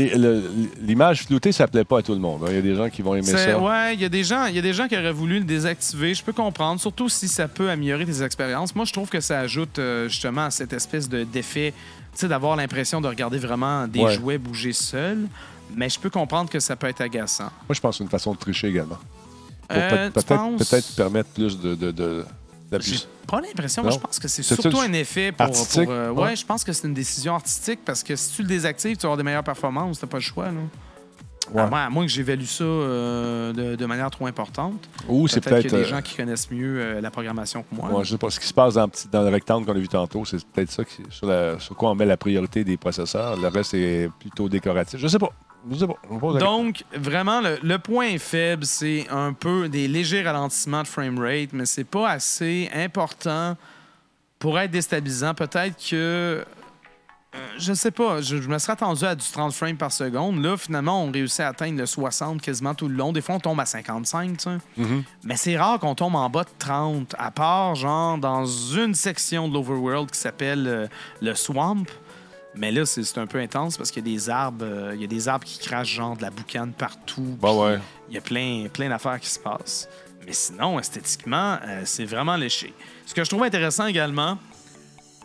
l'image floutée, ça plaît pas à tout le monde. hein. Il y a des gens qui vont aimer ça. Ouais, il y a des gens, il y a des gens qui auraient voulu le désactiver. Je peux comprendre, surtout si ça peut améliorer tes expériences. Moi, je trouve que ça ajoute euh, justement à cette espèce de d'effet, tu sais, d'avoir l'impression de regarder vraiment des Ouais. jouets bouger seuls. Mais je peux comprendre que ça peut être agaçant. Moi, je pense que c'est une façon de tricher également. Pour Euh, peut- peut-être penses? permettre plus de, de, de- d'abus. J'ai pas l'impression. Moi, je pense que c'est surtout un effet pour. pour, euh, ouais, Ouais. je pense que c'est une décision artistique parce que si tu le désactives, tu vas avoir des meilleures performances. T'as pas le choix, là. Ouais. À, moins, à moins que j'évalue ça euh, de, de manière trop importante. Ou c'est Peut-être qu'il y a des euh, gens qui connaissent mieux euh, la programmation que moi. Ouais, je sais pas. Ce qui se passe dans, le petit- dans le rectangle qu'on a vu tantôt, c'est peut-être ça qui- sur, la- sur quoi on met la priorité des processeurs. Le reste est plutôt décoratif. Je sais pas. Donc, vraiment, le, le point faible, c'est un peu des légers ralentissements de framerate, mais c'est pas assez important pour être déstabilisant. Peut-être que. euh, je sais pas, je, je me serais attendu à du 30 frames par seconde. Là, finalement, on réussit à atteindre le 60 quasiment tout le long. Des fois, on tombe à 55, tu sais. Mhm. Mais c'est rare qu'on tombe en bas de 30, à part, genre, dans une section de l'Overworld qui s'appelle euh, le Swamp. Mais là, c'est un peu intense parce qu'il y a des arbres, euh, il y a des arbres qui crachent genre de la boucane partout. Bah puis ouais. Il y a plein, plein d'affaires qui se passent. Mais sinon, esthétiquement, euh, c'est vraiment léché. Ce que je trouve intéressant également,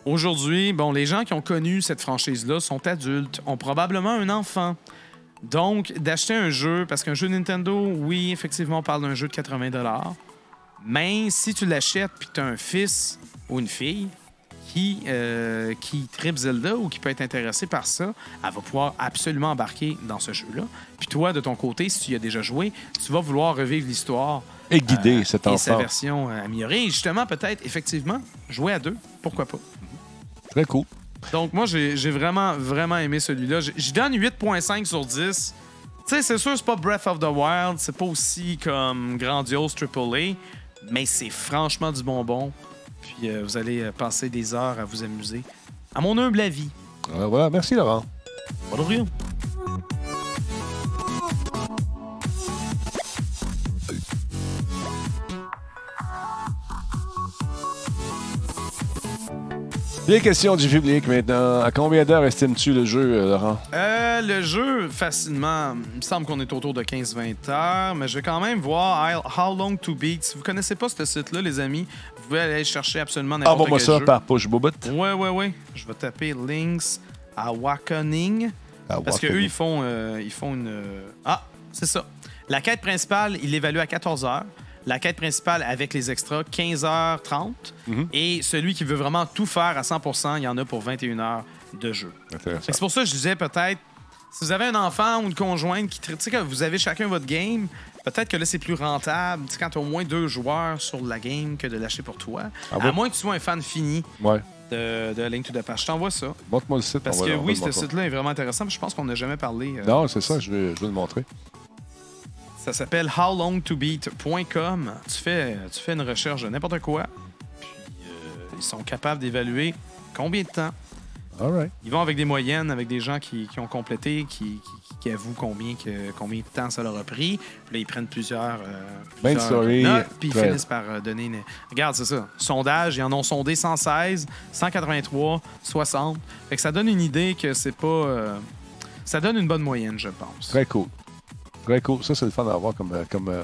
aujourd'hui, bon, les gens qui ont connu cette franchise-là sont adultes, ont probablement un enfant. Donc, d'acheter un jeu, parce qu'un jeu Nintendo, oui, effectivement, on parle d'un jeu de 80 mais si tu l'achètes puis tu as un fils ou une fille qui, euh, qui tripe Zelda ou qui peut être intéressé par ça, elle va pouvoir absolument embarquer dans ce jeu-là. Puis toi, de ton côté, si tu y as déjà joué, tu vas vouloir revivre l'histoire. Et guider cet et sa enfant. version euh, améliorée. Et justement, peut-être, effectivement, jouer à deux. Pourquoi pas? Très cool. Donc, moi, j'ai vraiment, vraiment aimé celui-là. J- J'y donne 8,5 sur 10. Tu sais, c'est sûr, c'est pas Breath of the Wild, c'est pas aussi comme grandiose AAA, mais c'est franchement du bonbon. Puis euh, vous allez euh, passer des heures à vous amuser. À mon humble avis. Euh, voilà, merci Laurent. Pas de rien. Les questions du public maintenant. À combien d'heures estimes-tu le jeu, euh, Laurent? Euh, le jeu, facilement, il me semble qu'on est autour de 15-20 heures, mais je vais quand même voir I'll- How Long to Beat. Si vous connaissez pas ce site-là, les amis, pouvez aller chercher absolument n'importe Envoie-moi quel ça jeu. par push bobot. Ouais, ouais, ouais. Je vais taper Links Awakening. Parce qu'eux, ils font, euh, ils font une. euh, Ah, c'est ça. La quête principale, il l'évalue à 14 heures. La quête principale avec les extras, 15h30. Mhm. Et celui qui veut vraiment tout faire à 100% il y en a pour 21 heures de jeu. C'est pour ça que je disais peut-être, si vous avez un enfant ou une conjointe qui. Tu sais, que vous avez chacun votre game, peut-être que là, c'est plus rentable tu sais, quand tu as au moins deux joueurs sur la game que de l'acheter pour toi. Ah à bon? moins que tu sois un fan fini Ouais. de, de Link to the Past. Je t'envoie ça. Montre-moi le site. Parce que oui, ce site-là est vraiment intéressant. puis Je pense qu'on n'a jamais parlé. euh, Non, c'est ça, je vais, je vais le montrer. Ça s'appelle howlongtobeat.com. Tu fais, tu fais une recherche de n'importe quoi. Puis euh, ils sont capables d'évaluer combien de temps. All right. Ils vont avec des moyennes, avec des gens qui, qui ont complété, qui, qui- qui avouent combien, que, combien de temps ça leur a pris. Puis là, ils prennent plusieurs, euh, Ben plusieurs story, notes, puis ils ouais. finissent par euh, donner une... Regarde, c'est ça. Sondage, ils en ont sondé 116, 183, 60. Fait que ça donne une idée que c'est pas... euh, ça donne une bonne moyenne, je pense. Très cool. Très cool. Ça, c'est le fun à avoir comme. euh, comme euh,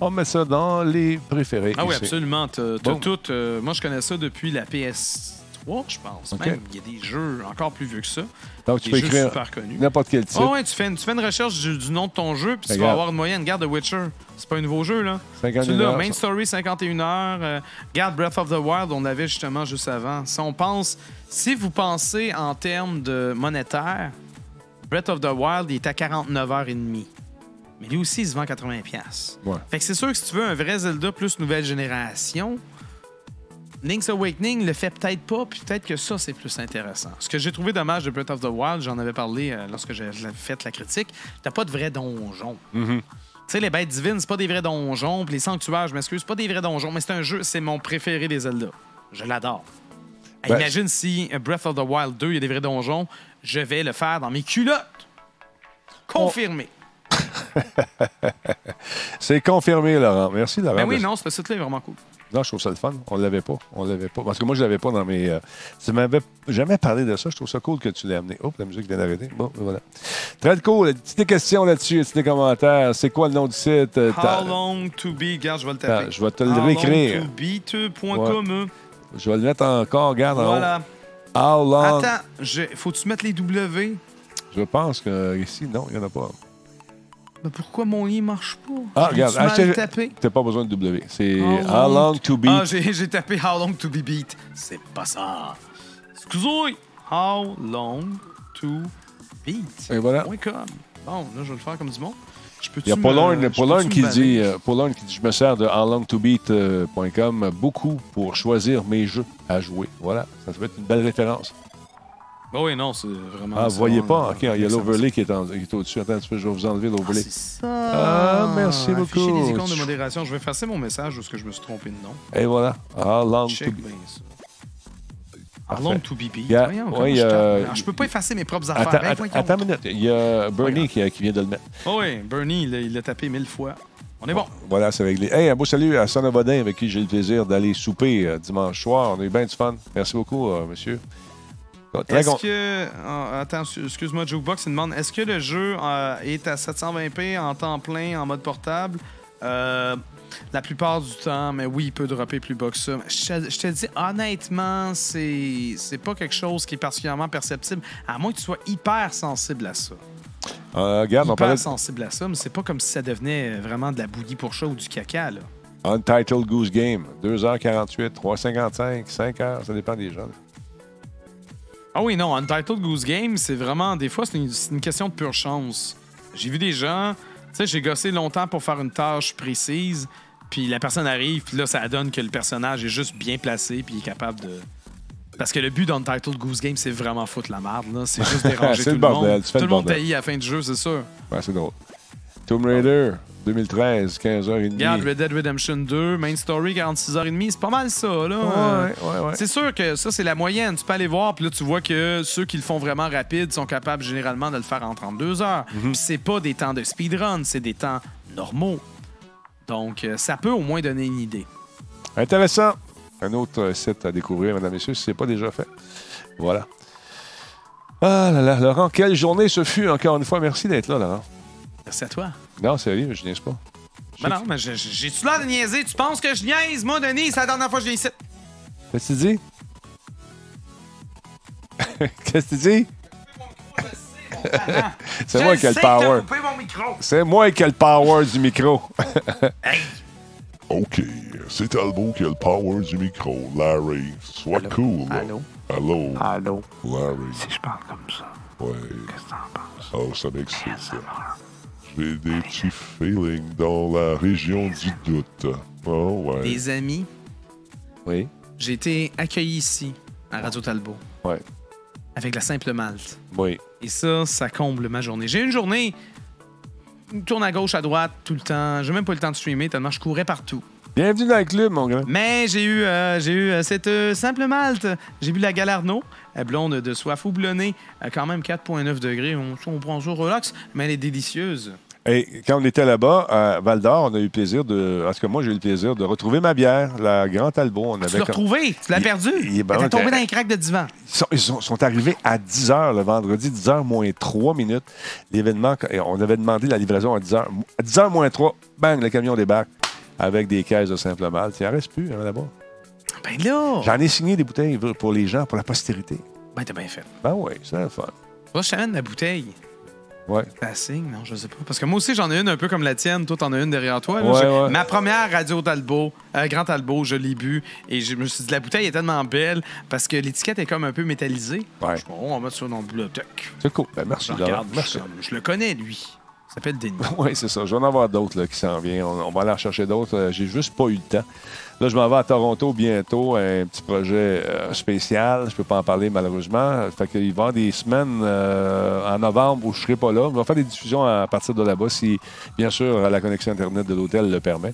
On met ça dans les préférés. Ah oui, ici. absolument. T'as t'as Bon. tout. euh, moi, je connais ça depuis la PS3, je pense. OK. Même, il y a des jeux encore plus vieux que ça. Donc, tu des peux jeux écrire super connus. n'importe quel titre. Oh, ouais, tu fais, une, tu fais une recherche du, du nom de ton jeu, puis tu vas Regarde. avoir une moyenne. Regarde The Witcher. C'est pas un nouveau jeu, là. 51 Tu l'as, Main. Story, 51 heures. euh, regarde Breath of the Wild, on l'avait justement juste avant. Si on pense, si vous pensez en termes de monétaire, Breath of the Wild, il est à 49 heures et demie. Mais lui aussi, il se vend 80$. piastres. Ouais. Fait que c'est sûr que si tu veux un vrai Zelda plus nouvelle génération, Link's Awakening le fait peut-être pas, puis peut-être que ça, c'est plus intéressant. Ce que j'ai trouvé dommage de Breath of the Wild, j'en avais parlé euh, lorsque j'ai fait la critique, t'as pas de vrai donjon. Mhm. Tu sais, les bêtes divines, c'est pas des vrais donjons, puis les sanctuaires, je m'excuse, c'est pas des vrais donjons, mais c'est un jeu, c'est mon préféré des Zelda. Je l'adore. Ben, Imagine si euh, Breath of the Wild 2, il y a des vrais donjons, je vais le faire dans mes culottes. Confirmé. [laughs] C'est confirmé, Laurent. Merci, Laurent. Ben oui, non, ce site-là est vraiment cool. Non, je trouve ça le fun. On l'avait pas. On l'avait pas. Parce que moi, je l'avais pas dans mes. euh, tu m'avais jamais parlé de ça. Je trouve ça cool que tu l'aies amené. Hop, la musique vient d'arrêter. Bon, voilà. Très cool. Petites questions là-dessus, petites commentaires. C'est quoi le nom du site? Euh, How long to be, regarde, je vais le taper. Ah, je vais te le réécrire. Howlongtobe.com. Je vais le mettre encore. Regarde en haut. Voilà. How long? Attends, je- faut-tu mettre les W? Je pense que ici, non, il n'y en a pas. Mais pourquoi mon lit marche pas? Ah, regarde. achetez-. T'as pas besoin de W. C'est How How long to beat. Ah, j'ai tapé How long to be beat. C'est pas ça. Excusez. How long to beat. Et voilà. Point com. Bon, là, je vais le faire comme du monde. Il y a Paulorne qui dit, euh, qui dit Je me sers de howlongtobeat.com beaucoup pour choisir mes jeux à jouer. Voilà, ça peut être une belle référence. Bah oui, non, c'est vraiment. Ah, vous voyez pas Ok, il y a l'overlay qui est, en- qui est au-dessus. Attends un petit peu, je vais vous enlever l'overlay. C'est ça. Ah, merci beaucoup. Afficher les icônes de modération. Je vais effacer mon message parce que je me suis trompé de nom. Et voilà. How long Check to bien ça. Parfait. How long to be beat. Il y a- Voyons, ouais, comment il y je a- tape? Ah, Je peux pas effacer mes propres affaires. Attends, Ben, attends, voyons. attends une minute. Il y a Bernie qui, qui vient de le mettre. Oh oui, Bernie, il l'a- il l'a tapé mille fois. On est bon. Voilà, c'est réglé. Hey, un beau salut à Son avec qui j'ai le plaisir d'aller souper euh, dimanche soir. On a eu bien du fun. Merci beaucoup, euh, monsieur. Est-ce que. ah, attends, excuse-moi, Jukebox, il demande est-ce que le jeu euh, est à 720p en temps plein, en mode portable? Euh, la plupart du temps, mais oui, il peut dropper plus bas que ça. Je, te- je te dis, honnêtement, c'est c'est pas quelque chose qui est particulièrement perceptible, à moins que tu sois hyper sensible à ça. Euh, regarde, on Hyper parlait sensible à ça, mais c'est pas comme si ça devenait vraiment de la bouillie pour chat ou du caca, là. Untitled Goose Game. 2h48, 3h55, 5h, ça dépend des gens. Ah oui, non, Untitled Goose Game, c'est vraiment, des fois, c'est une, question de pure chance. J'ai vu des gens, tu sais, j'ai gossé longtemps pour faire une tâche précise, puis la personne arrive, puis là, ça donne que le personnage est juste bien placé, puis il est capable de. Parce que le but d'Untitled Goose Game, c'est vraiment foutre la merde, là. C'est juste [laughs] déranger tout le le, bordel, monde. Tout le le monde taillit à la fin du jeu, c'est sûr. Ouais, c'est drôle. Tomb Raider, 2013, 15h30. Regarde, Red Dead Redemption 2, Main Story, 46h30, c'est pas mal ça, là. Ouais, ouais, ouais. C'est sûr que ça, c'est la moyenne. Tu peux aller voir, puis là, tu vois que ceux qui le font vraiment rapide sont capables généralement de le faire en 32 heures. Mhm. Puis c'est pas des temps de speedrun, c'est des temps normaux. Donc, euh, ça peut au moins donner une idée. Intéressant. Un autre euh, site à découvrir, mesdames et messieurs, si ce n'est pas déjà fait. Voilà. Ah là là, Laurent, quelle journée ce fut encore une fois. Merci d'être là, Laurent. Merci à toi. Non, sérieux, je niaise pas. Ben non, mais j'ai- j'ai-tu l'air de niaiser? Tu penses que je niaise? Moi, Denis, c'est la dernière fois que je viens ici. Qu'est-ce que tu dis? [laughs] Qu'est-ce que tu dis? C'est moi qui ai le power. C'est moi qui ai le power du micro. [laughs] OK, c'est Talbot qui a le power du micro. Larry, sois cool. là. Allô? Allô? Allô? Larry. Si je parle comme ça, Ouais. qu'est-ce que t'en penses? Oh, ça m'excite. J'ai des petits feelings dans la région du doute. Oh, ouais. Les amis, Oui. j'ai été accueilli ici, à Radio Talbot, Ouais. avec la simple malte. Oui. Et ça, ça comble ma journée. J'ai une journée, une tourne à gauche, à droite, tout le temps. J'ai même pas eu le temps de streamer tellement je courais partout. Bienvenue dans le club, mon grand. Mais j'ai eu, euh, j'ai eu euh, cette euh, simple malte. J'ai bu la Galarno, blonde de soif houblonnée, à quand même 4,9 degrés. On, on prend ça relax, mais elle est délicieuse. Et quand on était là-bas, à Val d'Or, on a eu le plaisir de. En tout cas, moi, j'ai eu le plaisir de retrouver ma bière, la Grand Talbot. On Tu l'as comme- retrouvé, tu l'as Il- perdu. il est bon, T'es tombé t'es- dans les craques de divan. Ils sont, ils sont- sont arrivés à 10 h le vendredi, 10 h moins 3 minutes. L'événement, on avait demandé la livraison à 10 h. À 10 h moins 3, bang, le camion débarque avec des caisses de simple malte. Il en reste plus hein, là-bas. Ben là, J'en ai signé des bouteilles pour les gens, pour la postérité. ben t'as bien fait. Ben oui, c'est le fun. Moi, je t'amène la bouteille. Ouais. Ça signe, non, je sais pas. Parce que moi aussi, j'en ai une un peu comme la tienne. Toi, t'en as une derrière toi. là. Ouais, J'ai- ouais. Ma première radio Talbot, euh, Grand Talbot, je l'ai bu. Et je me suis dit, la bouteille est tellement belle parce que l'étiquette est comme un peu métallisée. Ouais. Je Bon, on va mettre ça dans la bibliothèque. C'est cool. Ben, merci, Je regarde, Merci. je, je le connais, lui. Il s'appelle Denis. [laughs] Oui, c'est ça. Je vais en avoir d'autres qui s'en viennent. On, on va aller en chercher d'autres. Euh, J'ai juste pas eu le temps. Là, je m'en vais à Toronto bientôt, un petit projet euh, spécial. Je peux pas en parler malheureusement. Fait qu'il va y avoir des semaines euh, en novembre où je serai pas là. On va faire des diffusions à partir de là-bas si, bien sûr, la connexion Internet de l'hôtel le permet.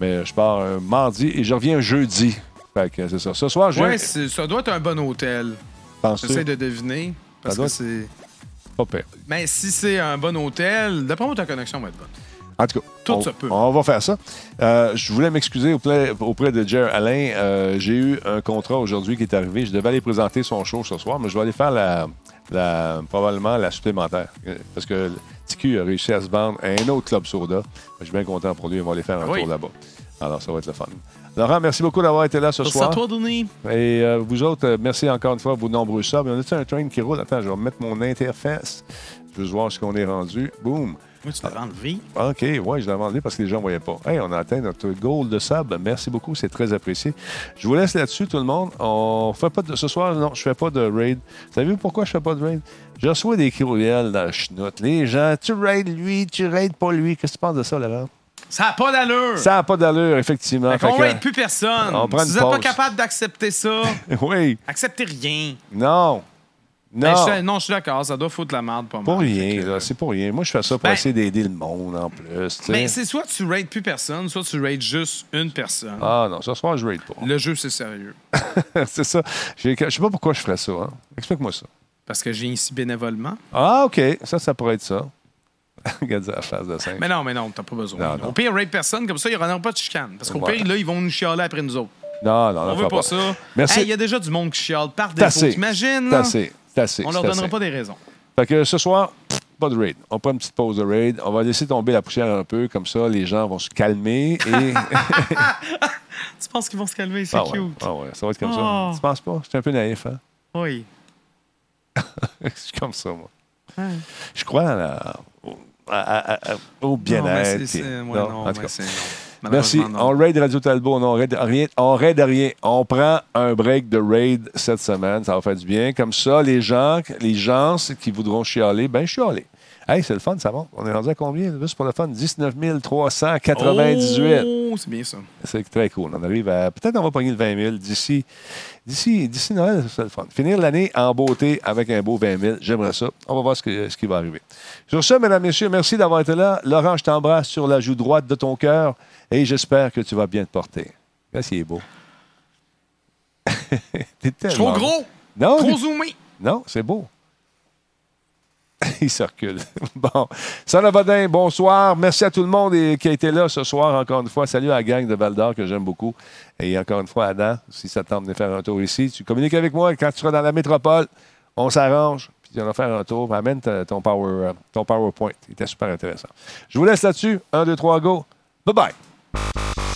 Mais je pars un mardi et je reviens jeudi. Fait que c'est ça. Ce soir, je Ouais, ça doit être un bon hôtel. J'essaie de deviner. Parce Ça doit que c'est. pas pire. Mais si c'est un bon hôtel, d'après moi, ta connexion va être bonne. En tout cas, Tout on, se peut. on va faire ça. Euh, je voulais m'excuser auprès, auprès de Jer Alain. Euh, J'ai eu un contrat aujourd'hui qui est arrivé. Je devais aller présenter son show ce soir, mais je vais aller faire la, la- probablement la supplémentaire. Euh, Parce que TQ a réussi à se vendre à un autre club soda. Je suis bien content pour lui. On va aller faire un Oui. tour là-bas. Alors, ça va être le fun. Laurent, merci beaucoup d'avoir été là ce Merci soir. à toi, Denis. Et euh, vous autres, merci encore une fois pour vos nombreux subs. On a un train qui roule? Attends, je vais remettre mon interface. Je veux voir ce qu'on est rendu. Boum. Moi, tu l'avais enlevé. OK, oui, je l'avais enlevé parce que les gens ne voyaient pas. Hey, on a atteint notre goal de sub. Merci beaucoup, c'est très apprécié. Je vous laisse là-dessus, tout le monde. On fait pas de... Ce soir, non, je fais pas de raid. Savez-vous pourquoi je fais pas de raid? Je reçois des courriels dans le chenoute. Les gens, tu raides lui, tu raides pas lui. Qu'est-ce que tu penses de ça, Laurent? Ça n'a pas d'allure. Ça n'a pas d'allure, effectivement. Fait qu'on Fait que- raid plus personne. on prend si une vous n'êtes pas capable d'accepter ça, [laughs] Oui, acceptez rien. non. Ben, Non. je suis- non, je suis d'accord. Ça doit foutre la merde pas mal. Pour rien, là, c'est pour rien. Moi, je fais ça pour Ben- essayer d'aider le monde en plus. tu sais. Ben, c'est soit tu raides plus personne, soit tu raides juste une personne. Ah non, ce soir, je raid pas. Le jeu, c'est sérieux. [laughs] c'est ça. Je sais pas pourquoi je ferais ça. hein. Explique-moi ça. Parce que j'ai ici bénévolement. Ah, OK. Ça, ça pourrait être ça. [laughs] Regarde la face de 5. Mais non, mais non, t'as pas besoin. Non, non. Au pire, raid personne, comme ça, il n'y aura pas de chicane. Parce qu'au Ouais. pire, là, ils vont nous chialer après nous autres. Non, non, On non, veut pas ça. Merci. Hey, Il y a déjà du monde qui chiale par défaut. T'imagines? Assez. C'est assez. On leur donnera assez. pas des raisons. Fait que ce soir, pas de raid. On prend une petite pause de raid. On va laisser tomber la poussière un peu. Comme ça, les gens vont se calmer. Et... [laughs] [laughs] Tu penses qu'ils vont se calmer? C'est ah, ouais. cute. Ah ouais, ça va être comme Oh. ça. Tu penses pas? Je suis un peu naïf, hein? Oui. [laughs] Je suis comme ça, moi. Ouais. Je crois à la- au, à- à- à- au Non, mais bien-être. c'est- non, mais c'est non. Merci. On raid Radio Talbot. Non, on raid rien. On raid rien. On prend un break de raid cette semaine. Ça va faire du bien. Comme ça, les gens, les gens qui voudront chialer, ben chialer. Hey, c'est le fun, ça monte. On est rendu à combien? Juste pour le fun, 19 398. Oh, c'est bien ça. C'est très cool. On arrive à. Peut-être qu'on va pogner le 20 000 d'ici. D'ici, d'ici Noël, c'est le fun. Finir l'année en beauté avec un beau 20 000, j'aimerais ça. On va voir ce, que- ce qui va arriver. Sur ce, mesdames, messieurs, merci d'avoir été là. Laurent, je t'embrasse sur la joue droite de ton cœur et j'espère que tu vas bien te porter. Merci, il est beau. [laughs] T'es tellement- Trop gros! Non, Trop zoomé! non, c'est beau. [laughs] Il se recule. [laughs] Bon. Sana Badin, bonsoir. Merci à tout le monde et- qui a été là ce soir, encore une fois. Salut à la gang de Val d'Or que j'aime beaucoup. Et encore une fois, Adam, si ça te tente de faire un tour ici, tu communiques avec moi quand tu seras dans la métropole. On s'arrange, puis on va faire un tour. Amène ton, power, ton PowerPoint. Il était super intéressant. Je vous laisse là-dessus. Un, deux, trois, go. Bye-bye. Arrête, Bye.